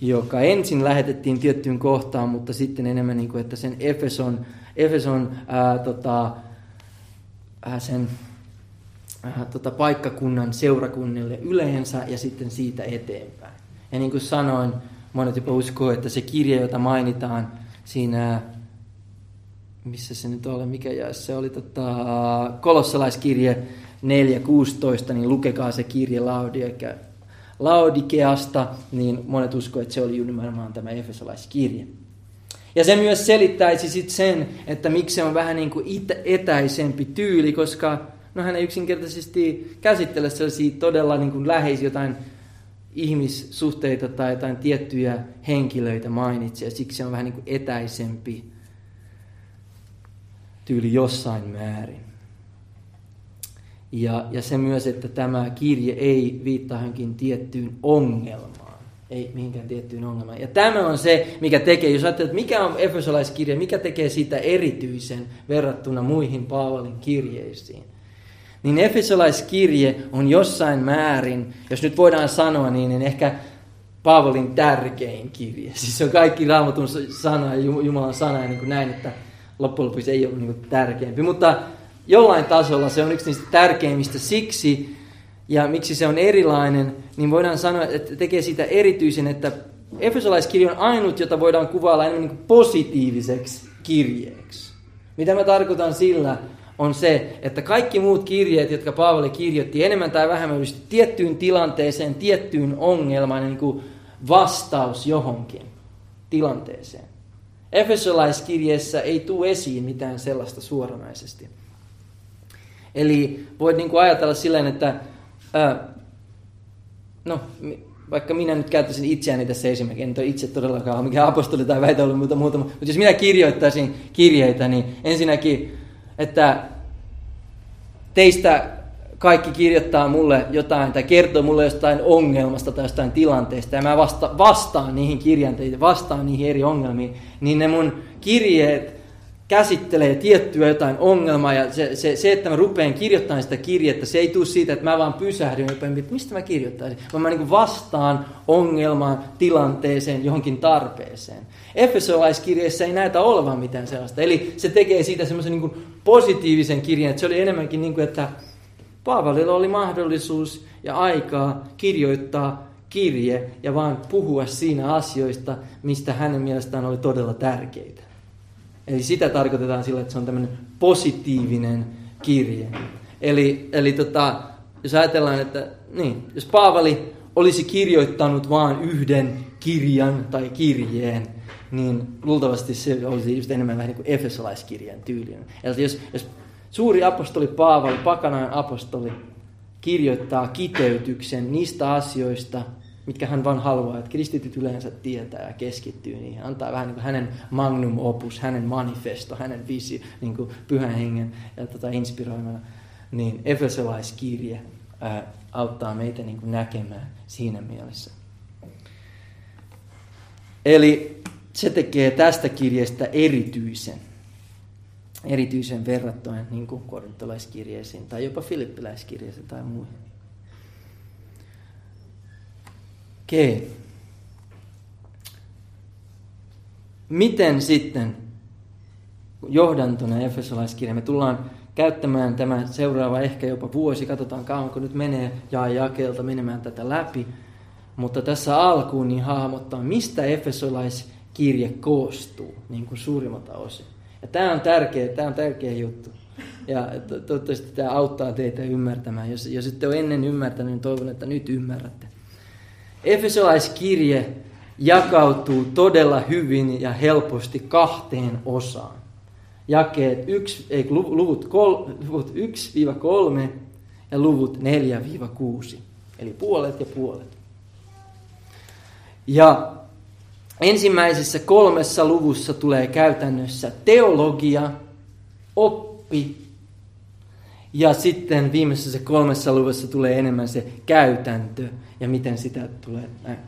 joka ensin lähetettiin tiettyyn kohtaan, mutta sitten enemmän niin kuin, että sen Efeson, Efeson ää, tota, ää, sen tota, paikkakunnan seurakunnille yleensä ja sitten siitä eteenpäin. Ja niin kuin sanoin, monet jopa uskoo, että se kirja, jota mainitaan siinä, missä se nyt oli, mikä jää, se oli tota, kolossalaiskirje 4.16, niin lukekaa se kirje Laudike, Laudikeasta, niin monet uskoo, että se oli nimenomaan tämä Efesolaiskirje. Ja se myös selittäisi sit sen, että miksi se on vähän niin kuin etäisempi tyyli, koska no hän ei yksinkertaisesti käsittele sellaisia todella niin kuin läheisiä jotain ihmissuhteita tai jotain tiettyjä henkilöitä mainitsi, ja siksi se on vähän niin kuin etäisempi tyyli jossain määrin. Ja, ja se myös, että tämä kirje ei viittaa johonkin tiettyyn ongelmaan, ei mihinkään tiettyyn ongelmaan. Ja tämä on se, mikä tekee, jos ajattelet, mikä on Efesolaiskirja, mikä tekee sitä erityisen verrattuna muihin Paavalin kirjeisiin niin Efesolaiskirje on jossain määrin, jos nyt voidaan sanoa niin, niin ehkä Paavalin tärkein kirje. Siis se on kaikki raamatun sana ja Jumalan sana ja niin kuin näin, että loppujen lopuksi ei ole niin kuin tärkeämpi. Mutta jollain tasolla se on yksi niistä tärkeimmistä siksi, ja miksi se on erilainen, niin voidaan sanoa, että tekee sitä erityisen, että Efesolaiskirja on ainut, jota voidaan kuvailla enemmän niin positiiviseksi kirjeeksi. Mitä mä tarkoitan sillä, on se, että kaikki muut kirjeet, jotka Paavali kirjoitti, enemmän tai vähemmän olisi tiettyyn tilanteeseen, tiettyyn ongelmaan, niin kuin vastaus johonkin tilanteeseen. Efesolaiskirjeessä ei tule esiin mitään sellaista suoranaisesti. Eli voit niin kuin ajatella sillä että ää, no, vaikka minä nyt käyttäisin itseäni tässä esimerkiksi, en ole itse todellakaan mikään apostoli tai väitä ollut muuta, muuta, mutta jos minä kirjoittaisin kirjeitä, niin ensinnäkin että teistä kaikki kirjoittaa mulle jotain tai kertoo mulle jostain ongelmasta tai jostain tilanteesta ja mä vasta, vastaan niihin kirjanteisiin, vastaan niihin eri ongelmiin, niin ne mun kirjeet käsittelee tiettyä jotain ongelmaa ja se, se, se että mä rupean kirjoittamaan sitä kirjettä, se ei tule siitä, että mä vaan pysähdyn ja että mistä mä kirjoittaisin, vaan mä niin vastaan ongelmaan, tilanteeseen, johonkin tarpeeseen. Efesolaiskirjeessä ei näytä olevan mitään sellaista. Eli se tekee siitä semmoisen niin positiivisen kirjan, että se oli enemmänkin niin kuin, että Paavalilla oli mahdollisuus ja aikaa kirjoittaa kirje ja vaan puhua siinä asioista, mistä hänen mielestään oli todella tärkeitä. Eli sitä tarkoitetaan sillä, että se on tämmöinen positiivinen kirje. Eli, eli tota, jos ajatellaan, että niin, jos Paavali olisi kirjoittanut vain yhden kirjan tai kirjeen, niin luultavasti se olisi just enemmän vähän niin kuin efesolaiskirjan tyylinen. Eli jos, jos suuri apostoli Paavali, pakanajan apostoli, kirjoittaa kiteytyksen niistä asioista, mitkä hän vaan haluaa, että kristityt yleensä tietää ja keskittyy niihin. Antaa vähän niin kuin hänen magnum opus, hänen manifesto, hänen visi, niin kuin pyhän hengen ja tota, inspiroimana. Niin efesolaiskirje auttaa meitä niin kuin näkemään siinä mielessä. Eli se tekee tästä kirjeestä erityisen, erityisen verrattuna niin korintolaiskirjeisiin tai jopa filippiläiskirjeisiin tai muihin. Okei. Miten sitten johdantona Efesolaiskirja, me tullaan käyttämään tämä seuraava ehkä jopa vuosi, katsotaan kauanko nyt menee ja jakelta menemään tätä läpi. Mutta tässä alkuun niin hahmottaa, mistä Efesolaiskirje koostuu niin kuin suurimmalta osin. Ja tämä on tärkeä, tämä on tärkeä juttu. Ja toivottavasti tämä auttaa teitä ymmärtämään. Jos, jos ette ole ennen ymmärtänyt, niin toivon, että nyt ymmärrätte. Efesolaiskirje jakautuu todella hyvin ja helposti kahteen osaan. Jakeet 1, ei, luvut, kol, luvut 1-3 ja luvut 4-6. Eli puolet ja puolet. Ja ensimmäisessä kolmessa luvussa tulee käytännössä teologia, oppi ja sitten viimeisessä kolmessa luvussa tulee enemmän se käytäntö ja miten sitä tulee näin.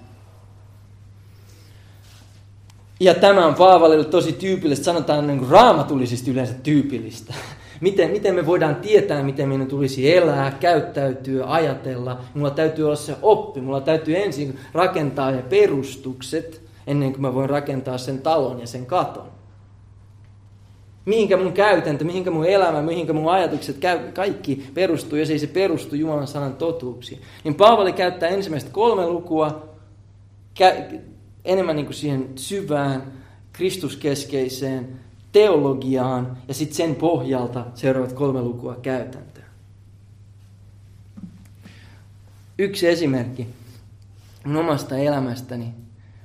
Ja tämä on Paavalille tosi tyypillistä, sanotaan niin kuin raamatullisesti yleensä tyypillistä. Miten, miten me voidaan tietää, miten meidän tulisi elää, käyttäytyä, ajatella. Mulla täytyy olla se oppi, mulla täytyy ensin rakentaa ne perustukset, ennen kuin mä voin rakentaa sen talon ja sen katon. Mihinkä mun käytäntö, mihinkä mun elämä, mihinkä mun ajatukset, kaikki perustuu, jos ei se perustu Jumalan sanan totuuksiin. Niin Paavali käyttää ensimmäistä kolme lukua enemmän niin kuin siihen syvään, kristuskeskeiseen teologiaan ja sitten sen pohjalta seuraavat kolme lukua käytäntöön. Yksi esimerkki mun omasta elämästäni.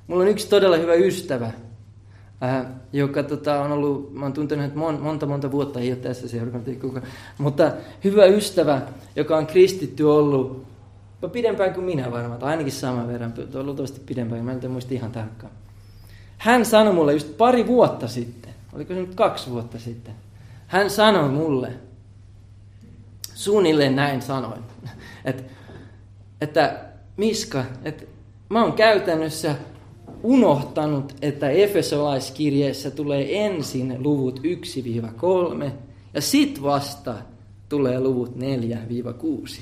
Mulla on yksi todella hyvä ystävä, ää, joka tota, on ollut, mä oon tuntenut mon, monta monta vuotta, ei ole tässä seurakunta, mutta hyvä ystävä, joka on kristitty ollut pidempään kuin minä varmaan, tai ainakin saman verran, luultavasti pidempään, mä en muista ihan tarkkaan. Hän sanoi mulle just pari vuotta sitten, oliko se nyt kaksi vuotta sitten, hän sanoi mulle, suunnilleen näin sanoin, että, että Miska, että mä oon käytännössä unohtanut, että Efesolaiskirjeessä tulee ensin luvut 1-3 ja sit vasta tulee luvut 4-6.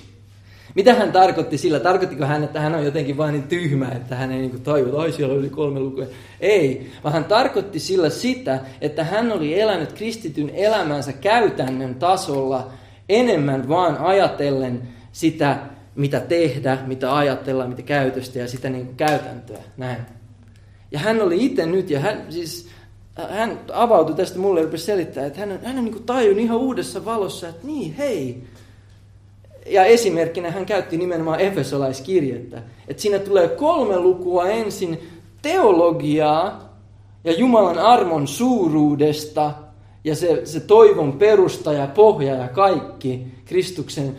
Mitä hän tarkoitti sillä? Tarkoittiko hän, että hän on jotenkin vain niin tyhmä, että hän ei niin tajua, että siellä oli kolme lukua. Ei, vaan hän tarkoitti sillä sitä, että hän oli elänyt kristityn elämänsä käytännön tasolla enemmän vaan ajatellen sitä, mitä tehdä, mitä ajatella, mitä käytöstä ja sitä niin kuin käytäntöä. Näin. Ja hän oli itse nyt, ja hän, siis, hän avautui tästä mulle ja rupesi selittämään, että hän on, hän on niin tajun ihan uudessa valossa, että niin, hei. Ja esimerkkinä hän käytti nimenomaan Efesolaiskirjettä. Että siinä tulee kolme lukua ensin teologiaa ja Jumalan armon suuruudesta ja se, se toivon perusta ja pohja ja kaikki, Kristuksen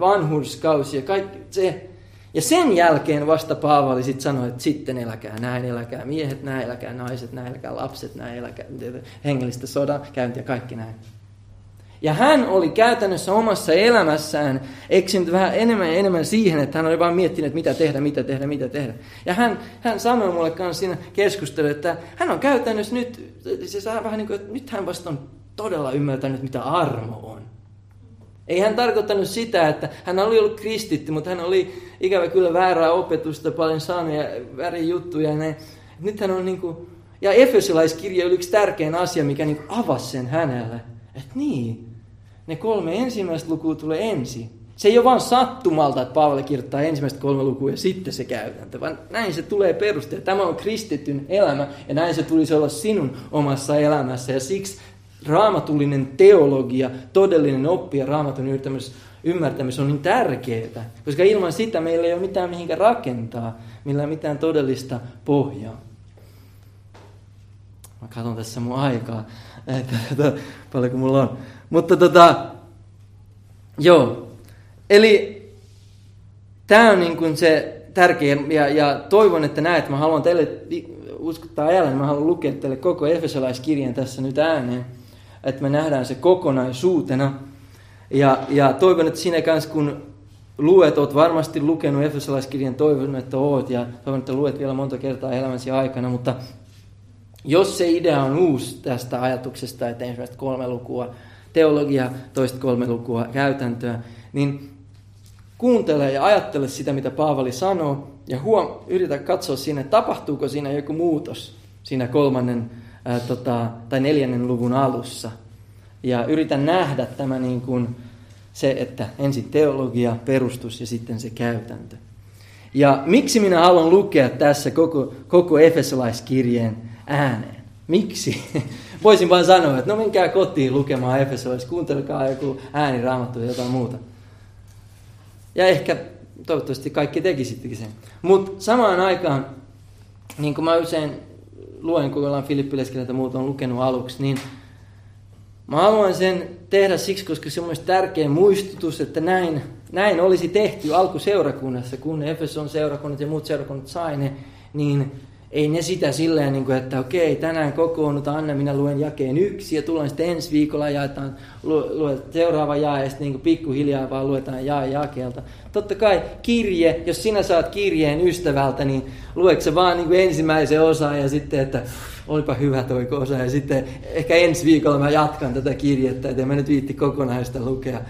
vanhurskausi ja kaikki se, ja sen jälkeen vasta Paavali sitten sanoi, että sitten eläkää näin, eläkää miehet, näin, eläkää naiset, näin, eläkää lapset, näin, eläkää hengellistä sodan käyntiä, kaikki näin. Ja hän oli käytännössä omassa elämässään eksynyt vähän enemmän ja enemmän siihen, että hän oli vain miettinyt, mitä tehdä, mitä tehdä, mitä tehdä. Ja hän, hän sanoi mulle kanssa siinä keskustelussa, että hän on käytännössä nyt, se saa vähän niin kuin, että nyt hän vasta on todella ymmärtänyt, mitä armo on. Ei hän tarkoittanut sitä, että hän oli ollut kristitty, mutta hän oli ikävä kyllä väärää opetusta, paljon saanut ja väärin juttuja. Ja ne, nyt hän on niin kuin, ja Efesolaiskirja oli yksi tärkein asia, mikä niin avasi sen hänelle. Että niin, ne kolme ensimmäistä lukua tulee ensin. Se ei ole vain sattumalta, että Paavali kirjoittaa ensimmäistä kolme lukua ja sitten se käytäntö, vaan näin se tulee perusteella. Tämä on kristityn elämä ja näin se tulisi olla sinun omassa elämässä. Ja siksi raamatullinen teologia, todellinen oppi ja raamatun ymmärtämys on niin tärkeää, koska ilman sitä meillä ei ole mitään mihinkä rakentaa, millä mitään todellista pohjaa. Mä katson tässä mun aikaa, että, että paljonko mulla on. Mutta tota, joo. Eli tämä on niin kuin se tärkeä, ja, ja toivon, että näet, mä haluan teille uskottaa ajalle, mä haluan lukea teille koko Efesolaiskirjan tässä nyt ääneen että me nähdään se kokonaisuutena. Ja, ja toivon, että sinä kanssa kun luet, olet varmasti lukenut Efesolaiskirjan, toivon, että oot, ja toivon, että luet vielä monta kertaa elämäsi aikana, mutta jos se idea on uusi tästä ajatuksesta, että ensimmäistä kolme lukua teologia, toista kolme lukua käytäntöä, niin kuuntele ja ajattele sitä, mitä Paavali sanoo, ja huom, yritä katsoa siinä, tapahtuuko siinä joku muutos siinä kolmannen ää, tota, tai neljännen luvun alussa. Ja yritän nähdä tämä niin kuin se, että ensin teologia, perustus ja sitten se käytäntö. Ja miksi minä haluan lukea tässä koko, koko Efesolaiskirjeen ääneen? Miksi? Voisin vain sanoa, että no menkää kotiin lukemaan Efesolais, kuuntelekaa joku ääniraamattu ja jotain muuta. Ja ehkä toivottavasti kaikki tekisittekin sen. Mutta samaan aikaan, niin kuin mä usein luen, kun ollaan filippiläiskirjat ja muut on lukenut aluksi, niin mä haluan sen tehdä siksi, koska se on myös tärkeä muistutus, että näin, näin olisi tehty alkuseurakunnassa, kun Efeson seurakunnat ja muut seurakunnat sai ne, niin ei ne sitä silleen, niin kuin, että okei, tänään kokoonnutaan, Anna, minä luen jakeen yksi ja tullaan sitten ensi viikolla jaetaan, lu, luet seuraava jae ja sitten niin pikkuhiljaa vaan luetaan jae jakeelta. Totta kai kirje, jos sinä saat kirjeen ystävältä, niin luetko se vaan niin kuin ensimmäisen osan ja sitten, että olipa hyvä toi osa ja sitten ehkä ensi viikolla mä jatkan tätä kirjettä, että mä nyt viitti kokonaista lukea.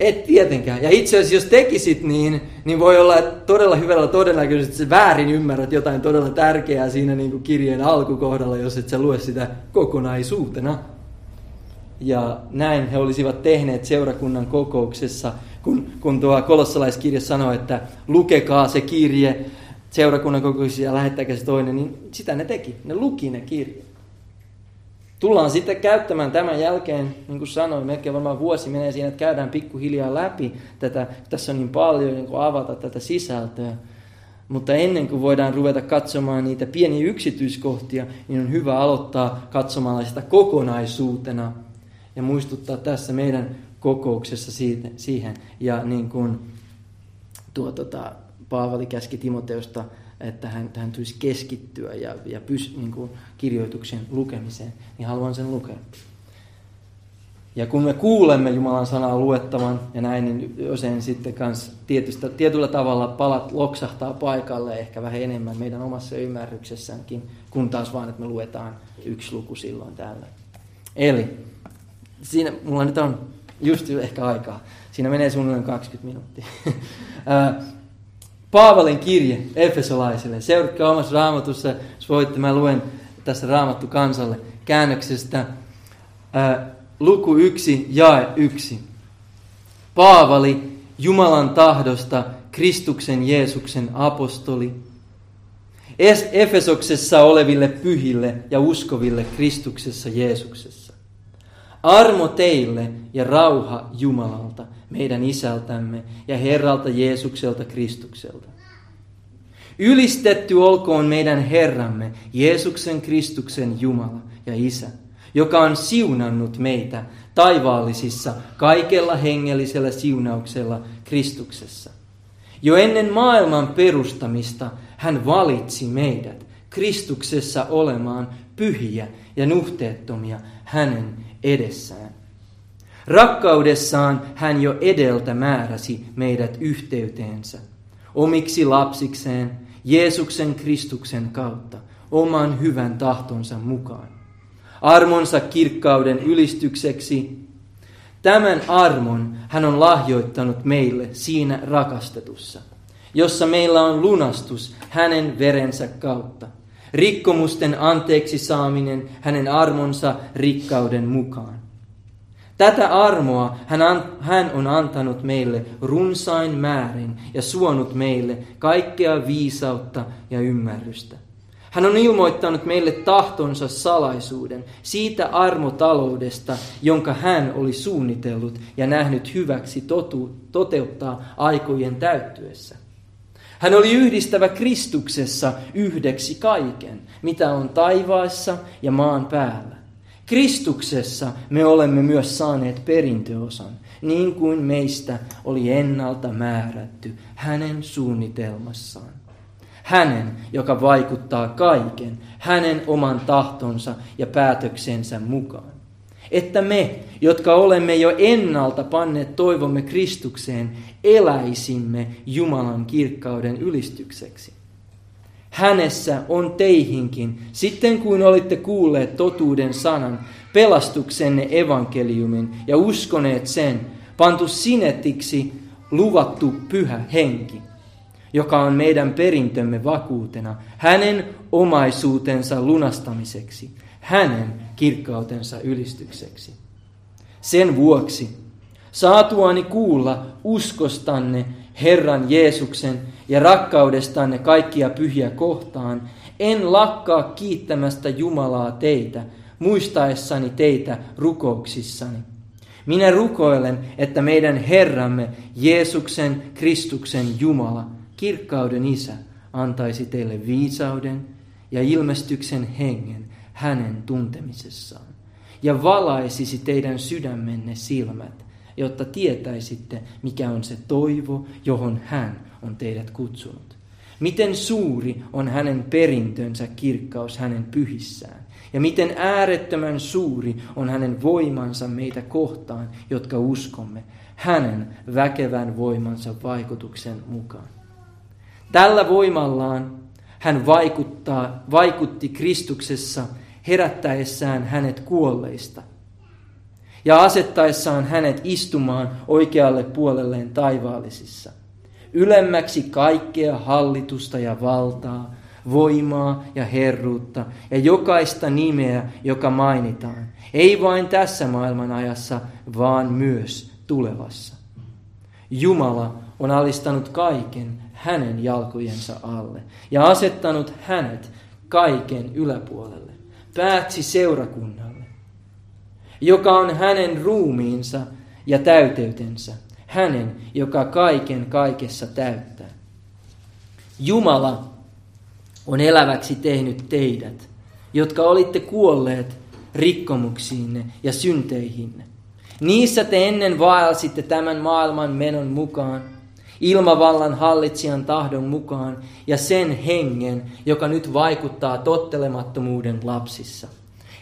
Et tietenkään. Ja itse asiassa jos tekisit niin, niin voi olla että todella hyvällä todennäköisesti että väärin ymmärrät jotain todella tärkeää siinä niin kuin kirjeen alkukohdalla, jos et sä lue sitä kokonaisuutena. Ja näin he olisivat tehneet seurakunnan kokouksessa, kun, kun tuo kolossalaiskirja sanoi, että lukekaa se kirje seurakunnan kokouksessa ja lähettäkää se toinen, niin sitä ne teki. Ne luki ne kirjeet. Tullaan sitten käyttämään tämän jälkeen, niin kuin sanoin, melkein varmaan vuosi menee siinä, että käydään pikkuhiljaa läpi tätä, tässä on niin paljon niin kuin avata tätä sisältöä. Mutta ennen kuin voidaan ruveta katsomaan niitä pieniä yksityiskohtia, niin on hyvä aloittaa katsomalla sitä kokonaisuutena ja muistuttaa tässä meidän kokouksessa siihen. Ja niin kuin tuo tota, Paavali käski Timoteusta että hän, hän tulisi keskittyä ja, ja pys, niin kuin kirjoituksen lukemiseen, niin haluan sen lukea. Ja kun me kuulemme Jumalan sanaa luettavan ja näin, niin usein sitten kans tietystä, tietyllä tavalla palat loksahtaa paikalle ehkä vähän enemmän meidän omassa ymmärryksessäänkin, kun taas vaan, että me luetaan yksi luku silloin täällä. Eli siinä mulla nyt on just ehkä aikaa. Siinä menee suunnilleen 20 minuuttia. Paavalin kirje Efesolaisille. Seuratkaa omassa raamatussa, jos voitte, mä luen tässä raamattu kansalle käännöksestä ää, luku 1, jae 1. Paavali, Jumalan tahdosta, Kristuksen Jeesuksen apostoli, Efesoksessa oleville pyhille ja uskoville Kristuksessa Jeesuksessa. Armo teille ja rauha Jumalalta, meidän isältämme ja Herralta Jeesukselta Kristukselta. Ylistetty olkoon meidän Herramme, Jeesuksen Kristuksen Jumala ja Isä, joka on siunannut meitä taivaallisissa kaikella hengellisellä siunauksella Kristuksessa. Jo ennen maailman perustamista hän valitsi meidät Kristuksessa olemaan pyhiä ja nuhteettomia hänen edessään. Rakkaudessaan hän jo edeltä määräsi meidät yhteyteensä, omiksi lapsikseen Jeesuksen Kristuksen kautta, oman hyvän tahtonsa mukaan. Armonsa kirkkauden ylistykseksi, tämän armon hän on lahjoittanut meille siinä rakastetussa, jossa meillä on lunastus hänen verensä kautta. Rikkomusten anteeksi saaminen hänen armonsa rikkauden mukaan Tätä armoa hän, on antanut meille runsain määrin ja suonut meille kaikkea viisautta ja ymmärrystä. Hän on ilmoittanut meille tahtonsa salaisuuden siitä armotaloudesta, jonka hän oli suunnitellut ja nähnyt hyväksi totu, toteuttaa aikojen täyttyessä. Hän oli yhdistävä Kristuksessa yhdeksi kaiken, mitä on taivaassa ja maan päällä Kristuksessa me olemme myös saaneet perintöosan, niin kuin meistä oli ennalta määrätty hänen suunnitelmassaan. Hänen, joka vaikuttaa kaiken, hänen oman tahtonsa ja päätöksensä mukaan. Että me, jotka olemme jo ennalta panneet toivomme Kristukseen, eläisimme Jumalan kirkkauden ylistykseksi. Hänessä on teihinkin, sitten kuin olitte kuulleet totuuden sanan, pelastuksenne evankeliumin ja uskoneet sen, pantu sinetiksi luvattu pyhä henki, joka on meidän perintömme vakuutena, hänen omaisuutensa lunastamiseksi, hänen kirkkautensa ylistykseksi. Sen vuoksi, saatuani kuulla uskostanne Herran Jeesuksen ja rakkaudestanne kaikkia pyhiä kohtaan, en lakkaa kiittämästä Jumalaa teitä, muistaessani teitä rukouksissani. Minä rukoilen, että meidän Herramme, Jeesuksen Kristuksen Jumala, kirkkauden Isä, antaisi teille viisauden ja ilmestyksen hengen hänen tuntemisessaan, ja valaisisi teidän sydämenne silmät, jotta tietäisitte, mikä on se toivo, johon hän on teidät kutsunut. Miten suuri on hänen perintönsä kirkkaus hänen pyhissään, ja miten äärettömän suuri on hänen voimansa meitä kohtaan, jotka uskomme, hänen väkevän voimansa vaikutuksen mukaan. Tällä voimallaan hän vaikuttaa, vaikutti Kristuksessa herättäessään hänet kuolleista ja asettaessaan hänet istumaan oikealle puolelleen taivaallisissa. Ylemmäksi kaikkea hallitusta ja valtaa, voimaa ja herruutta ja jokaista nimeä, joka mainitaan. Ei vain tässä maailman ajassa, vaan myös tulevassa. Jumala on alistanut kaiken hänen jalkojensa alle ja asettanut hänet kaiken yläpuolelle, päätsi seurakunnalle, joka on hänen ruumiinsa ja täyteytensä, hänen, joka kaiken kaikessa täyttää. Jumala on eläväksi tehnyt teidät, jotka olitte kuolleet rikkomuksiinne ja synteihinne. Niissä te ennen vaelsitte tämän maailman menon mukaan, ilmavallan hallitsijan tahdon mukaan ja sen hengen, joka nyt vaikuttaa tottelemattomuuden lapsissa.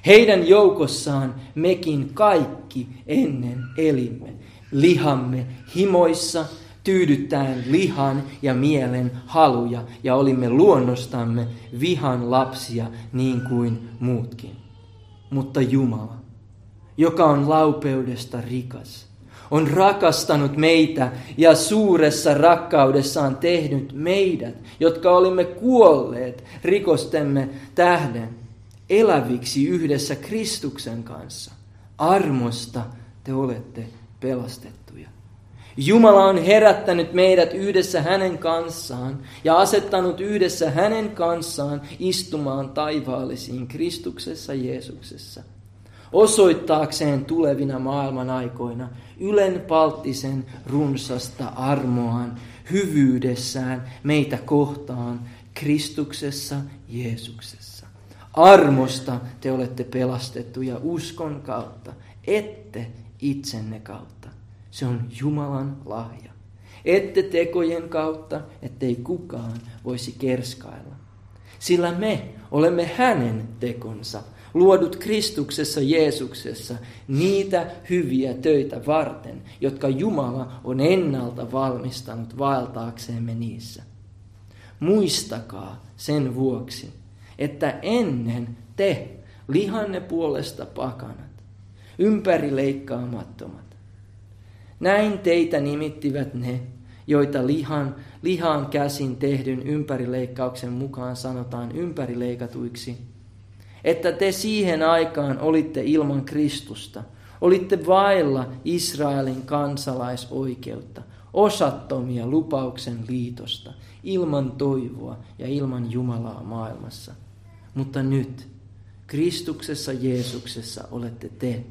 Heidän joukossaan mekin kaikki ennen elimme, lihamme himoissa, tyydyttäen lihan ja mielen haluja ja olimme luonnostamme vihan lapsia niin kuin muutkin. Mutta Jumala, joka on laupeudesta rikas, on rakastanut meitä ja suuressa rakkaudessaan tehnyt meidät, jotka olimme kuolleet rikostemme tähden, eläviksi yhdessä Kristuksen kanssa. Armosta te olette pelastettuja. Jumala on herättänyt meidät yhdessä hänen kanssaan ja asettanut yhdessä hänen kanssaan istumaan taivaallisiin Kristuksessa Jeesuksessa – osoittaakseen tulevina maailman aikoina ylenpalttisen runsasta armoaan, hyvyydessään meitä kohtaan Kristuksessa Jeesuksessa. Armosta te olette pelastettuja uskon kautta, ette itsenne kautta. Se on Jumalan lahja. Ette tekojen kautta, ettei kukaan voisi kerskailla. Sillä me olemme hänen tekonsa, luodut Kristuksessa Jeesuksessa niitä hyviä töitä varten, jotka Jumala on ennalta valmistanut vaeltaakseemme niissä. Muistakaa sen vuoksi, että ennen te lihanne puolesta pakanat, ympärileikkaamattomat. Näin teitä nimittivät ne, joita lihan, lihan käsin tehdyn ympärileikkauksen mukaan sanotaan ympärileikatuiksi – että te siihen aikaan olitte ilman Kristusta, olitte vailla Israelin kansalaisoikeutta, osattomia lupauksen liitosta, ilman toivoa ja ilman Jumalaa maailmassa. Mutta nyt Kristuksessa Jeesuksessa olette te,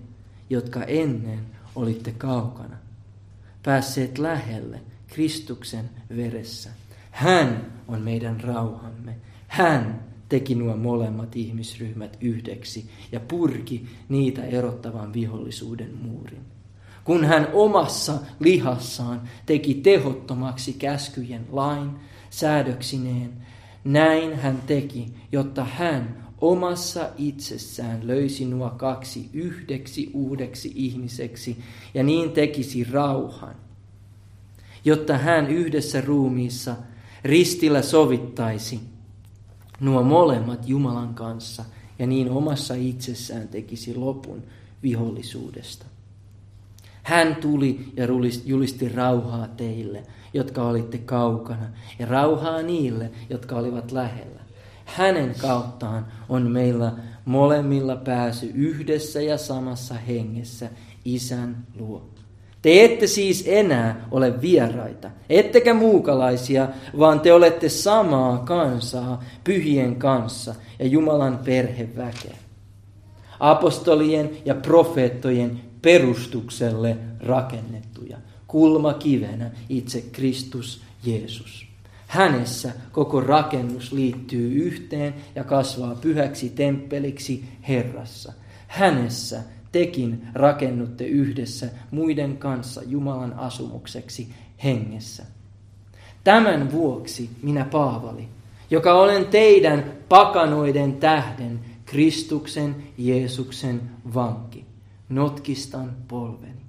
jotka ennen olitte kaukana, päässeet lähelle Kristuksen veressä. Hän on meidän rauhamme. Hän teki nuo molemmat ihmisryhmät yhdeksi ja purki niitä erottavan vihollisuuden muurin. Kun hän omassa lihassaan teki tehottomaksi käskyjen lain säädöksineen, näin hän teki, jotta hän omassa itsessään löysi nuo kaksi yhdeksi uudeksi ihmiseksi ja niin tekisi rauhan, jotta hän yhdessä ruumiissa ristillä sovittaisi nuo molemmat Jumalan kanssa ja niin omassa itsessään tekisi lopun vihollisuudesta. Hän tuli ja julisti rauhaa teille, jotka olitte kaukana, ja rauhaa niille, jotka olivat lähellä. Hänen kauttaan on meillä molemmilla pääsy yhdessä ja samassa hengessä isän luo. Te ette siis enää ole vieraita, ettekä muukalaisia, vaan te olette samaa kansaa pyhien kanssa ja Jumalan perheväkeä. Apostolien ja profeettojen perustukselle rakennettuja, kulmakivenä itse Kristus Jeesus. Hänessä koko rakennus liittyy yhteen ja kasvaa pyhäksi temppeliksi Herrassa. Hänessä tekin rakennutte yhdessä muiden kanssa Jumalan asumukseksi hengessä. Tämän vuoksi minä Paavali, joka olen teidän pakanoiden tähden, Kristuksen Jeesuksen vanki, notkistan polveni.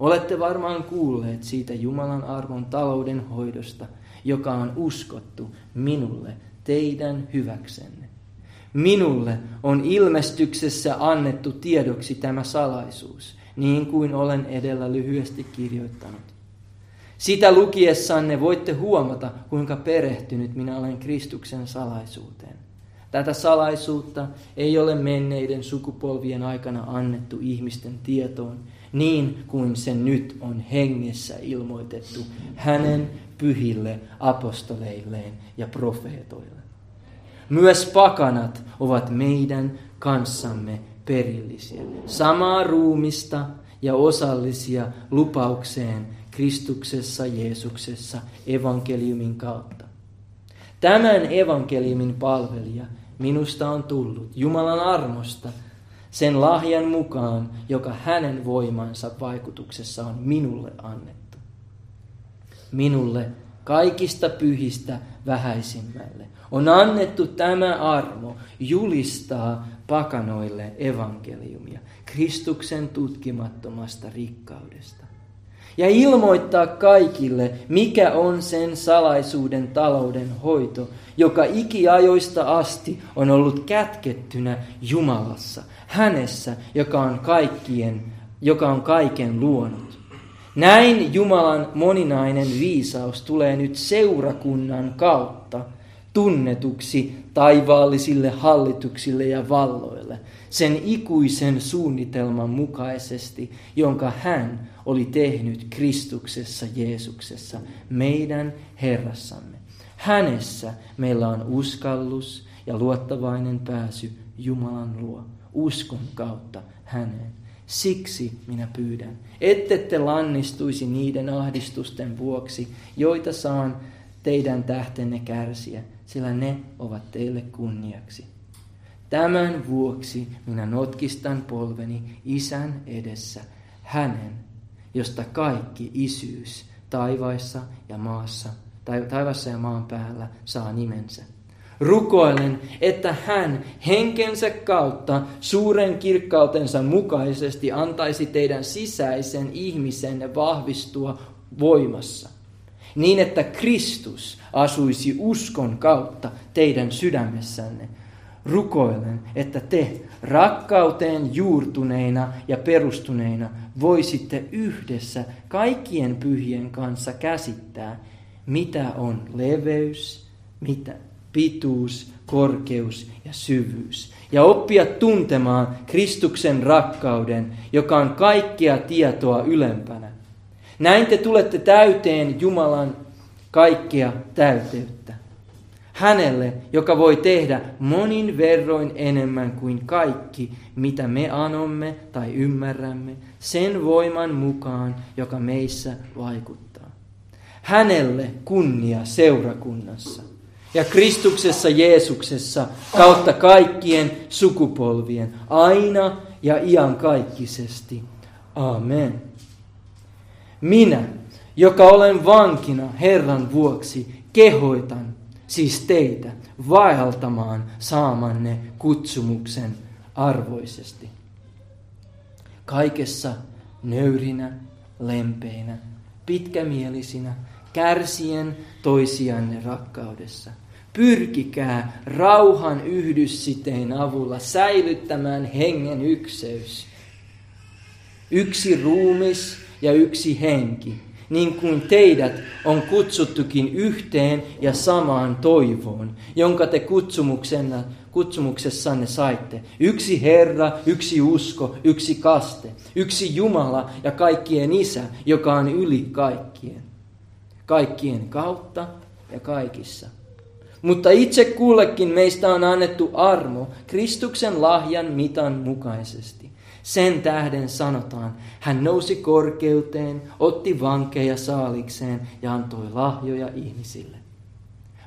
Olette varmaan kuulleet siitä Jumalan arvon talouden hoidosta, joka on uskottu minulle teidän hyväksenne. Minulle on ilmestyksessä annettu tiedoksi tämä salaisuus, niin kuin olen edellä lyhyesti kirjoittanut. Sitä lukiessanne voitte huomata, kuinka perehtynyt minä olen Kristuksen salaisuuteen. Tätä salaisuutta ei ole menneiden sukupolvien aikana annettu ihmisten tietoon, niin kuin se nyt on hengessä ilmoitettu hänen pyhille apostoleilleen ja profeetoille. Myös pakanat ovat meidän kanssamme perillisiä, samaa ruumista ja osallisia lupaukseen Kristuksessa Jeesuksessa evankeliumin kautta. Tämän evankeliumin palvelija minusta on tullut Jumalan armosta sen lahjan mukaan, joka hänen voimansa vaikutuksessa on minulle annettu. Minulle kaikista pyhistä vähäisimmälle on annettu tämä armo julistaa pakanoille evankeliumia Kristuksen tutkimattomasta rikkaudesta ja ilmoittaa kaikille, mikä on sen salaisuuden talouden hoito, joka ikiajoista asti on ollut kätkettynä Jumalassa, hänessä, joka on kaikkien, joka on kaiken luonut. Näin Jumalan moninainen viisaus tulee nyt seurakunnan kautta tunnetuksi taivaallisille hallituksille ja valloille, sen ikuisen suunnitelman mukaisesti, jonka hän oli tehnyt Kristuksessa Jeesuksessa, meidän Herrassamme. Hänessä meillä on uskallus ja luottavainen pääsy Jumalan luo, uskon kautta häneen. Siksi minä pyydän, ette te lannistuisi niiden ahdistusten vuoksi, joita saan teidän tähtenne kärsiä, sillä ne ovat teille kunniaksi. Tämän vuoksi minä notkistan polveni isän edessä, hänen, josta kaikki isyys taivaissa ja maassa, tai taivassa ja maan päällä saa nimensä. Rukoilen, että hän henkensä kautta suuren kirkkautensa mukaisesti antaisi teidän sisäisen ihmisenne vahvistua voimassa, niin että Kristus asuisi uskon kautta teidän sydämessänne, rukoilen, että te rakkauteen juurtuneina ja perustuneina voisitte yhdessä kaikkien pyhien kanssa käsittää, mitä on leveys, mitä pituus, korkeus ja syvyys. Ja oppia tuntemaan Kristuksen rakkauden, joka on kaikkea tietoa ylempänä. Näin te tulette täyteen Jumalan kaikkea täyteyttä hänelle, joka voi tehdä monin verroin enemmän kuin kaikki, mitä me anomme tai ymmärrämme, sen voiman mukaan, joka meissä vaikuttaa. Hänelle kunnia seurakunnassa ja Kristuksessa Jeesuksessa kautta kaikkien sukupolvien, aina ja iankaikkisesti. Amen. Minä, joka olen vankina Herran vuoksi, kehoitan siis teitä, vaeltamaan saamanne kutsumuksen arvoisesti. Kaikessa nöyrinä, lempeinä, pitkämielisinä, kärsien toisianne rakkaudessa. Pyrkikää rauhan yhdyssiteen avulla säilyttämään hengen ykseys. Yksi ruumis ja yksi henki, niin kuin teidät on kutsuttukin yhteen ja samaan toivoon, jonka te kutsumuksena, kutsumuksessanne saitte. Yksi Herra, yksi usko, yksi kaste, yksi Jumala ja kaikkien Isä, joka on yli kaikkien. Kaikkien kautta ja kaikissa. Mutta itse kullekin meistä on annettu armo Kristuksen lahjan mitan mukaisesti. Sen tähden sanotaan, hän nousi korkeuteen, otti vankeja saalikseen ja antoi lahjoja ihmisille.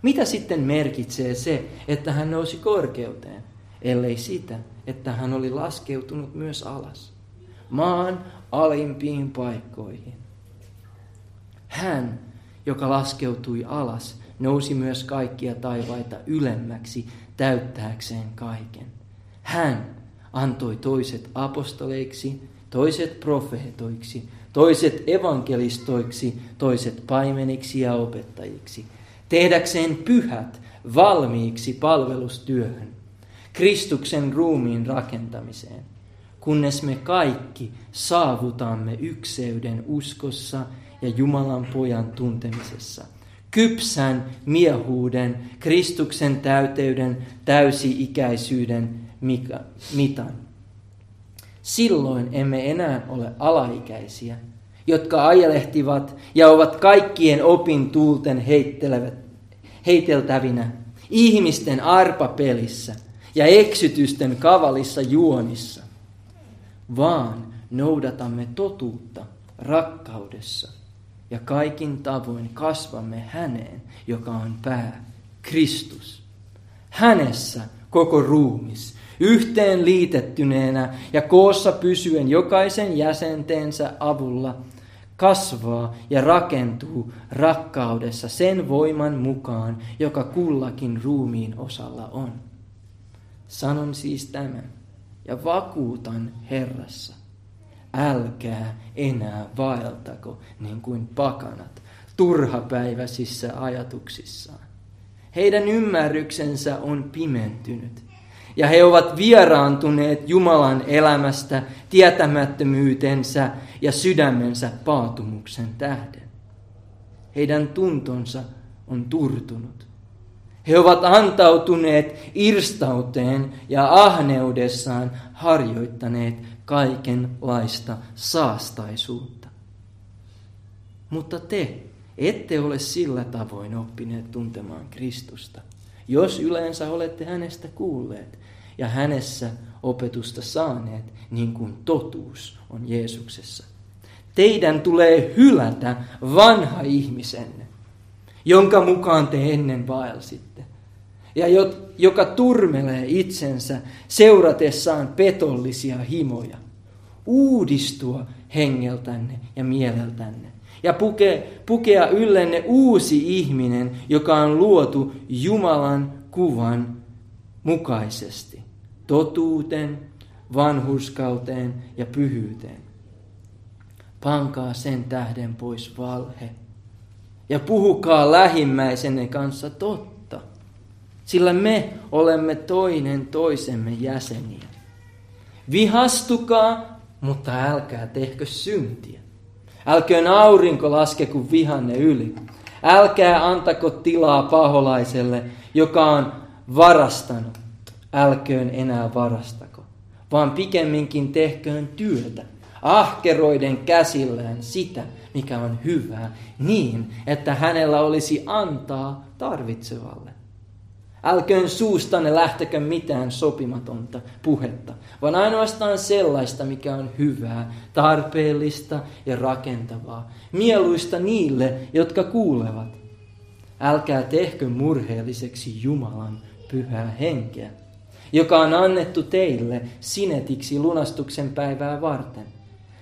Mitä sitten merkitsee se, että hän nousi korkeuteen, ellei sitä, että hän oli laskeutunut myös alas, maan alimpiin paikkoihin. Hän, joka laskeutui alas, nousi myös kaikkia taivaita ylemmäksi täyttääkseen kaiken. Hän, antoi toiset apostoleiksi, toiset profeetoiksi, toiset evankelistoiksi, toiset paimeniksi ja opettajiksi, tehdäkseen pyhät valmiiksi palvelustyöhön, Kristuksen ruumiin rakentamiseen, kunnes me kaikki saavutamme ykseyden uskossa ja Jumalan pojan tuntemisessa. Kypsän miehuuden, Kristuksen täyteyden, täysi-ikäisyyden mitan. Silloin emme enää ole alaikäisiä, jotka ajelehtivat ja ovat kaikkien opin tuulten heiteltävinä, ihmisten arpapelissä ja eksytysten kavalissa juonissa, vaan noudatamme totuutta rakkaudessa ja kaikin tavoin kasvamme häneen, joka on pää, Kristus. Hänessä koko ruumis, yhteen liitettyneenä ja koossa pysyen jokaisen jäsentensä avulla kasvaa ja rakentuu rakkaudessa sen voiman mukaan, joka kullakin ruumiin osalla on. Sanon siis tämän ja vakuutan Herrassa. Älkää enää vaeltako niin kuin pakanat turhapäiväisissä ajatuksissaan. Heidän ymmärryksensä on pimentynyt ja he ovat vieraantuneet Jumalan elämästä tietämättömyytensä ja sydämensä paatumuksen tähden. Heidän tuntonsa on turtunut. He ovat antautuneet irstauteen ja ahneudessaan harjoittaneet kaikenlaista saastaisuutta. Mutta te ette ole sillä tavoin oppineet tuntemaan Kristusta, jos yleensä olette hänestä kuulleet ja hänessä opetusta saaneet, niin kuin totuus on Jeesuksessa. Teidän tulee hylätä vanha ihmisenne, jonka mukaan te ennen vaelsitte, ja joka turmelee itsensä seuratessaan petollisia himoja. Uudistua hengeltänne ja mieleltänne ja puke, pukea yllenne uusi ihminen, joka on luotu Jumalan kuvan mukaisesti, totuuteen, vanhurskauteen ja pyhyyteen. Pankaa sen tähden pois valhe ja puhukaa lähimmäisenne kanssa totta, sillä me olemme toinen toisemme jäseniä. Vihastukaa, mutta älkää tehkö syntiä. Älköön aurinko laskeko vihanne yli. Älkää antako tilaa paholaiselle, joka on varastanut. Älköön enää varastako, vaan pikemminkin tehköön työtä, ahkeroiden käsillään sitä, mikä on hyvää, niin, että hänellä olisi antaa tarvitsevalle. Älköön suustanne lähtekö mitään sopimatonta puhetta, vaan ainoastaan sellaista, mikä on hyvää, tarpeellista ja rakentavaa, mieluista niille, jotka kuulevat. Älkää tehkö murheelliseksi Jumalan pyhää henkeä, joka on annettu teille sinetiksi lunastuksen päivää varten.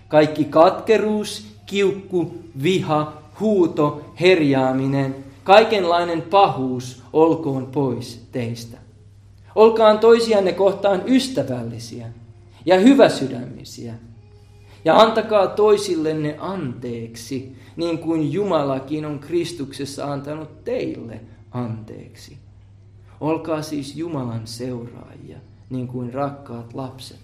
Kaikki katkeruus, kiukku, viha, huuto, herjaaminen – Kaikenlainen pahuus olkoon pois teistä. Olkaan toisianne kohtaan ystävällisiä ja hyväsydämisiä. Ja antakaa toisillenne anteeksi, niin kuin Jumalakin on Kristuksessa antanut teille anteeksi. Olkaa siis Jumalan seuraajia, niin kuin rakkaat lapset.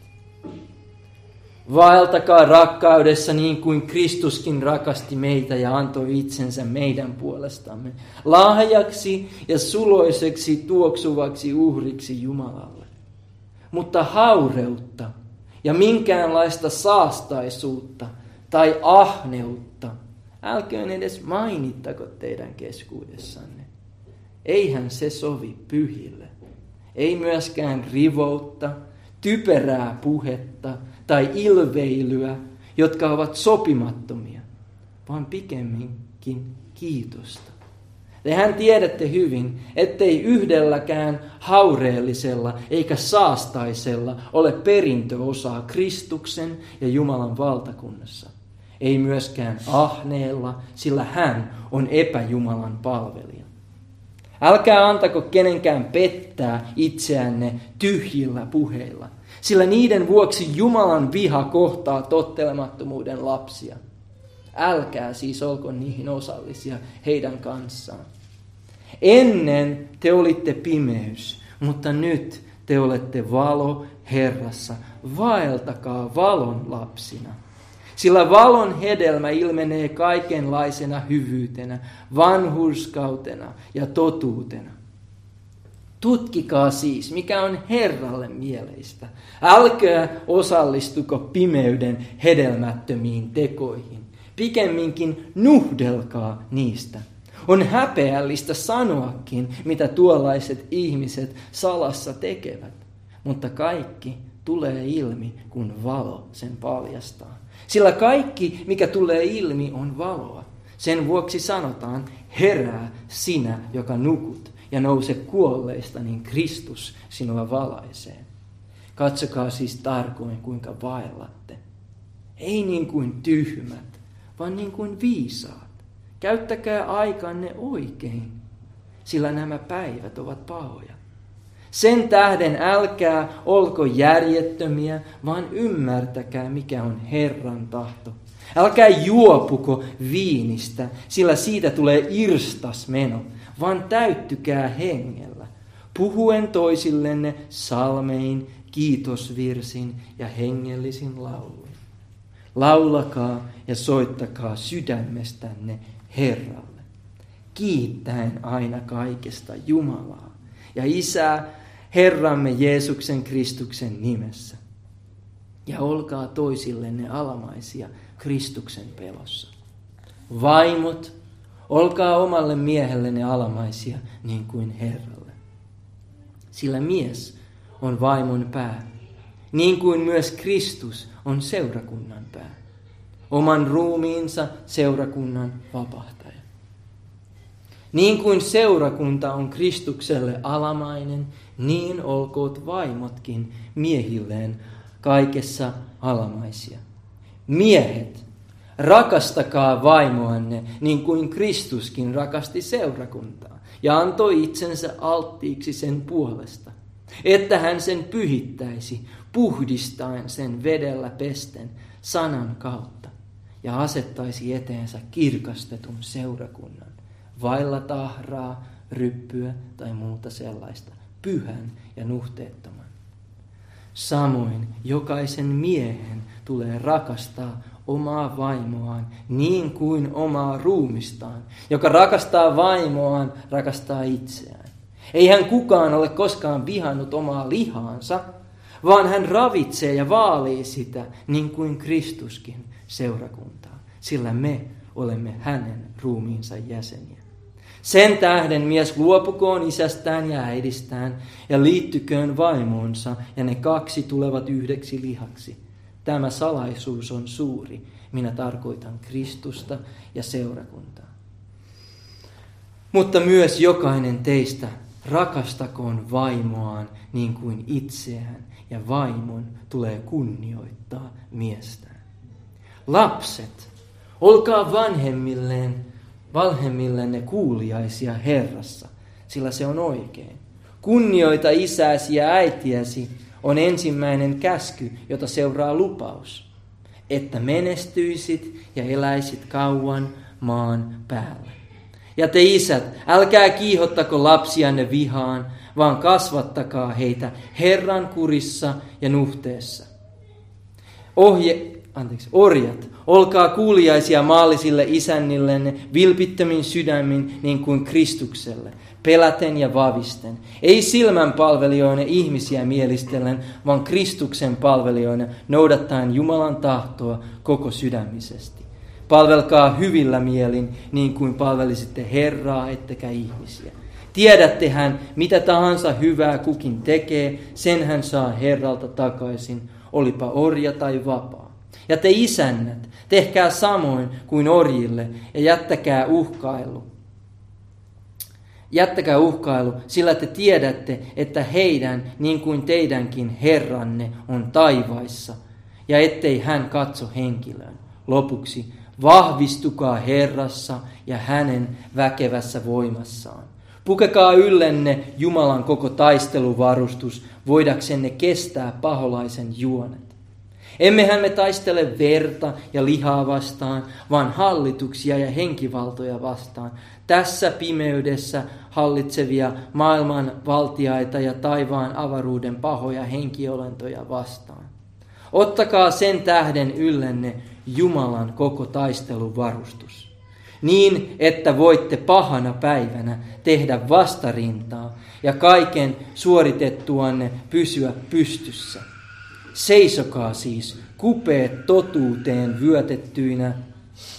Vaeltakaa rakkaudessa niin kuin Kristuskin rakasti meitä ja antoi itsensä meidän puolestamme. Lahjaksi ja suloiseksi tuoksuvaksi uhriksi Jumalalle. Mutta haureutta ja minkäänlaista saastaisuutta tai ahneutta älköön edes mainittako teidän keskuudessanne. Eihän se sovi pyhille. Ei myöskään rivoutta, typerää puhetta, tai ilveilyä, jotka ovat sopimattomia, vaan pikemminkin kiitosta. Tehän tiedätte hyvin, ettei yhdelläkään haureellisella eikä saastaisella ole perintöosaa Kristuksen ja Jumalan valtakunnassa. Ei myöskään ahneella, sillä hän on epäjumalan palvelija. Älkää antako kenenkään pettää itseänne tyhjillä puheilla, sillä niiden vuoksi Jumalan viha kohtaa tottelemattomuuden lapsia. Älkää siis olko niihin osallisia heidän kanssaan. Ennen te olitte pimeys, mutta nyt te olette valo Herrassa. vaeltakaa valon lapsina. Sillä valon hedelmä ilmenee kaikenlaisena hyvyytenä, vanhurskautena ja totuutena. Tutkikaa siis, mikä on Herralle mieleistä. Älkää osallistuko pimeyden hedelmättömiin tekoihin. Pikemminkin nuhdelkaa niistä. On häpeällistä sanoakin, mitä tuollaiset ihmiset salassa tekevät. Mutta kaikki tulee ilmi, kun valo sen paljastaa. Sillä kaikki, mikä tulee ilmi, on valoa. Sen vuoksi sanotaan, herää sinä, joka nukut, ja nouse kuolleista, niin Kristus sinua valaisee. Katsokaa siis tarkoin, kuinka vaellatte. Ei niin kuin tyhmät, vaan niin kuin viisaat. Käyttäkää aikanne oikein, sillä nämä päivät ovat pahoja. Sen tähden älkää olko järjettömiä, vaan ymmärtäkää, mikä on Herran tahto. Älkää juopuko viinistä, sillä siitä tulee irstas meno, vaan täyttykää hengellä, puhuen toisillenne salmein, kiitosvirsin ja hengellisin lauluin. Laulakaa ja soittakaa sydämestänne Herralle, kiittäen aina kaikesta Jumalaa ja Isää Herramme Jeesuksen Kristuksen nimessä. Ja olkaa toisillenne alamaisia Kristuksen pelossa. Vaimot, olkaa omalle miehellenne alamaisia niin kuin Herralle. Sillä mies on vaimon pää, niin kuin myös Kristus on seurakunnan pää. Oman ruumiinsa seurakunnan vapahtaja. Niin kuin seurakunta on Kristukselle alamainen, niin olkoot vaimotkin miehilleen kaikessa alamaisia. Miehet, rakastakaa vaimoanne niin kuin Kristuskin rakasti seurakuntaa ja antoi itsensä alttiiksi sen puolesta, että hän sen pyhittäisi puhdistaen sen vedellä pesten sanan kautta ja asettaisi eteensä kirkastetun seurakunnan, vailla tahraa, ryppyä tai muuta sellaista, pyhän ja nuhteettoman. Samoin jokaisen miehen tulee rakastaa omaa vaimoaan niin kuin omaa ruumistaan. Joka rakastaa vaimoaan, rakastaa itseään. Ei hän kukaan ole koskaan vihannut omaa lihaansa, vaan hän ravitsee ja vaalii sitä niin kuin Kristuskin seurakuntaa. Sillä me olemme hänen ruumiinsa jäseniä. Sen tähden mies luopukoon isästään ja äidistään ja liittyköön vaimoonsa ja ne kaksi tulevat yhdeksi lihaksi. Tämä salaisuus on suuri. Minä tarkoitan Kristusta ja seurakuntaa. Mutta myös jokainen teistä rakastakoon vaimoaan niin kuin itseään ja vaimon tulee kunnioittaa miestään. Lapset, olkaa vanhemmilleen valhemmillenne kuuliaisia Herrassa, sillä se on oikein. Kunnioita isäsi ja äitiäsi on ensimmäinen käsky, jota seuraa lupaus, että menestyisit ja eläisit kauan maan päällä. Ja te isät, älkää kiihottako lapsianne vihaan, vaan kasvattakaa heitä Herran kurissa ja nuhteessa. Ohje, anteeksi, orjat, olkaa kuuliaisia maallisille isännillenne vilpittömin sydämin niin kuin Kristukselle, peläten ja vavisten. Ei silmän palvelijoina ihmisiä mielistellen, vaan Kristuksen palvelijoina noudattaen Jumalan tahtoa koko sydämisesti. Palvelkaa hyvillä mielin, niin kuin palvelisitte Herraa ettekä ihmisiä. Tiedättehän, mitä tahansa hyvää kukin tekee, sen hän saa Herralta takaisin, olipa orja tai vapaa. Ja te isännät, tehkää samoin kuin orjille ja jättäkää uhkailu. Jättäkää uhkailu, sillä te tiedätte, että heidän, niin kuin teidänkin Herranne, on taivaissa, ja ettei hän katso henkilöön. Lopuksi, vahvistukaa Herrassa ja hänen väkevässä voimassaan. Pukekaa yllenne Jumalan koko taisteluvarustus, voidaksenne kestää paholaisen juonet. Emmehän me taistele verta ja lihaa vastaan, vaan hallituksia ja henkivaltoja vastaan. Tässä pimeydessä hallitsevia maailman valtiaita ja taivaan avaruuden pahoja henkiolentoja vastaan. Ottakaa sen tähden yllenne Jumalan koko taistelun varustus. Niin, että voitte pahana päivänä tehdä vastarintaa ja kaiken suoritettuanne pysyä pystyssä. Seisokaa siis kupeet totuuteen vyötettyinä,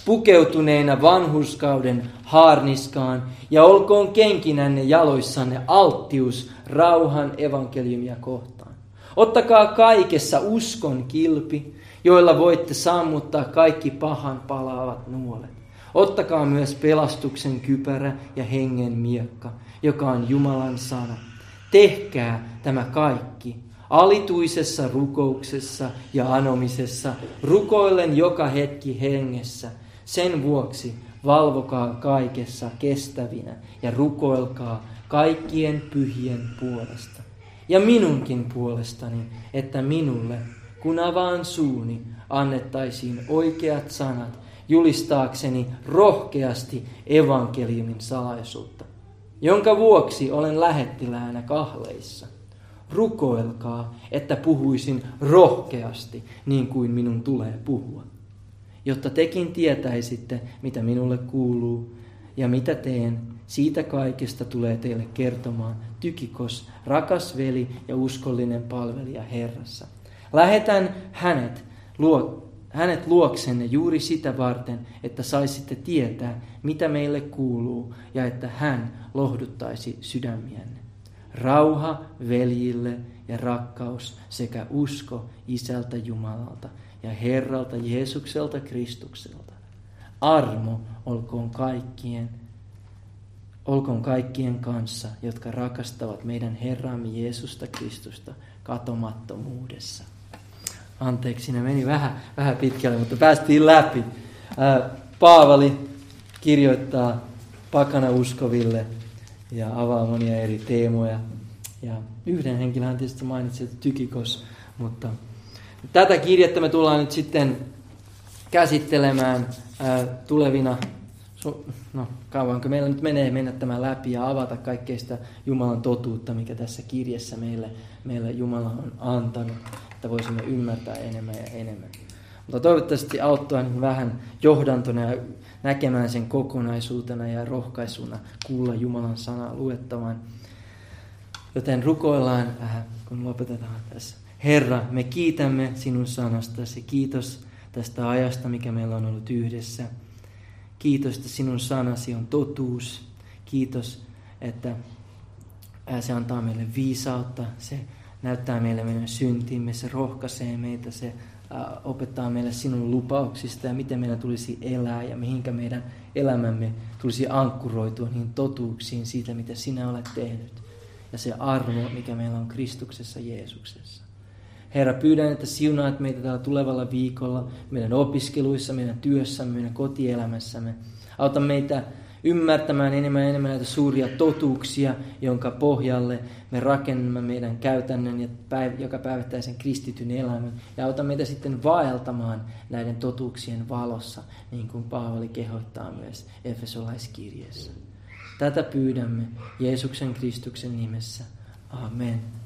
pukeutuneina vanhuskauden haarniskaan, ja olkoon kenkinänne jaloissanne alttius rauhan evankeliumia kohtaan. Ottakaa kaikessa uskon kilpi, joilla voitte sammuttaa kaikki pahan palaavat nuolet. Ottakaa myös pelastuksen kypärä ja hengen miekka, joka on Jumalan sana. Tehkää tämä kaikki alituisessa rukouksessa ja anomisessa, rukoillen joka hetki hengessä. Sen vuoksi valvokaa kaikessa kestävinä ja rukoilkaa kaikkien pyhien puolesta. Ja minunkin puolestani, että minulle, kun avaan suuni, annettaisiin oikeat sanat julistaakseni rohkeasti evankeliumin salaisuutta, jonka vuoksi olen lähettiläänä kahleissa. Rukoilkaa, että puhuisin rohkeasti niin kuin minun tulee puhua, jotta tekin tietäisitte, mitä minulle kuuluu ja mitä teen. Siitä kaikesta tulee teille kertomaan Tykikos, rakas veli ja uskollinen palvelija Herrassa. Lähetän hänet luo, hänet luoksenne juuri sitä varten, että saisitte tietää, mitä meille kuuluu, ja että hän lohduttaisi sydämienne. Rauha veljille ja rakkaus sekä usko Isältä Jumalalta ja Herralta Jeesukselta Kristukselta. Armo olkoon kaikkien, olkoon kaikkien kanssa, jotka rakastavat meidän Herramme Jeesusta Kristusta katomattomuudessa. Anteeksi, ne meni vähän, vähän pitkälle, mutta päästiin läpi. Paavali kirjoittaa pakana uskoville ja avaa monia eri teemoja. Ja yhden henkilön tietysti mainitsi, Tykikos, mutta tätä kirjettä me tullaan nyt sitten käsittelemään tulevina, no kauanko meillä nyt menee mennä tämä läpi ja avata kaikkea sitä Jumalan totuutta, mikä tässä kirjassa meille, meille Jumala on antanut että voisimme ymmärtää enemmän ja enemmän. Mutta toivottavasti auttaa niin vähän johdantona ja näkemään sen kokonaisuutena ja rohkaisuna kuulla Jumalan sanaa luettamaan. Joten rukoillaan, äh, kun lopetetaan tässä. Herra, me kiitämme sinun sanastasi. Kiitos tästä ajasta, mikä meillä on ollut yhdessä. Kiitos, että sinun sanasi on totuus. Kiitos, että äh, se antaa meille viisautta. Se näyttää meille meidän syntimme, se rohkaisee meitä, se opettaa meille sinun lupauksista ja miten meidän tulisi elää ja mihinkä meidän elämämme tulisi ankkuroitua niihin totuuksiin siitä, mitä sinä olet tehnyt. Ja se arvo, mikä meillä on Kristuksessa Jeesuksessa. Herra, pyydän, että siunaat meitä tällä tulevalla viikolla, meidän opiskeluissa, meidän työssämme, meidän kotielämässämme. Auta meitä ymmärtämään enemmän ja enemmän näitä suuria totuuksia, jonka pohjalle me rakennamme meidän käytännön ja päiv- joka päivittäisen kristityn elämän. Ja auta meitä sitten vaeltamaan näiden totuuksien valossa, niin kuin Paavali kehottaa myös Efesolaiskirjeessä. Tätä pyydämme Jeesuksen Kristuksen nimessä. Amen.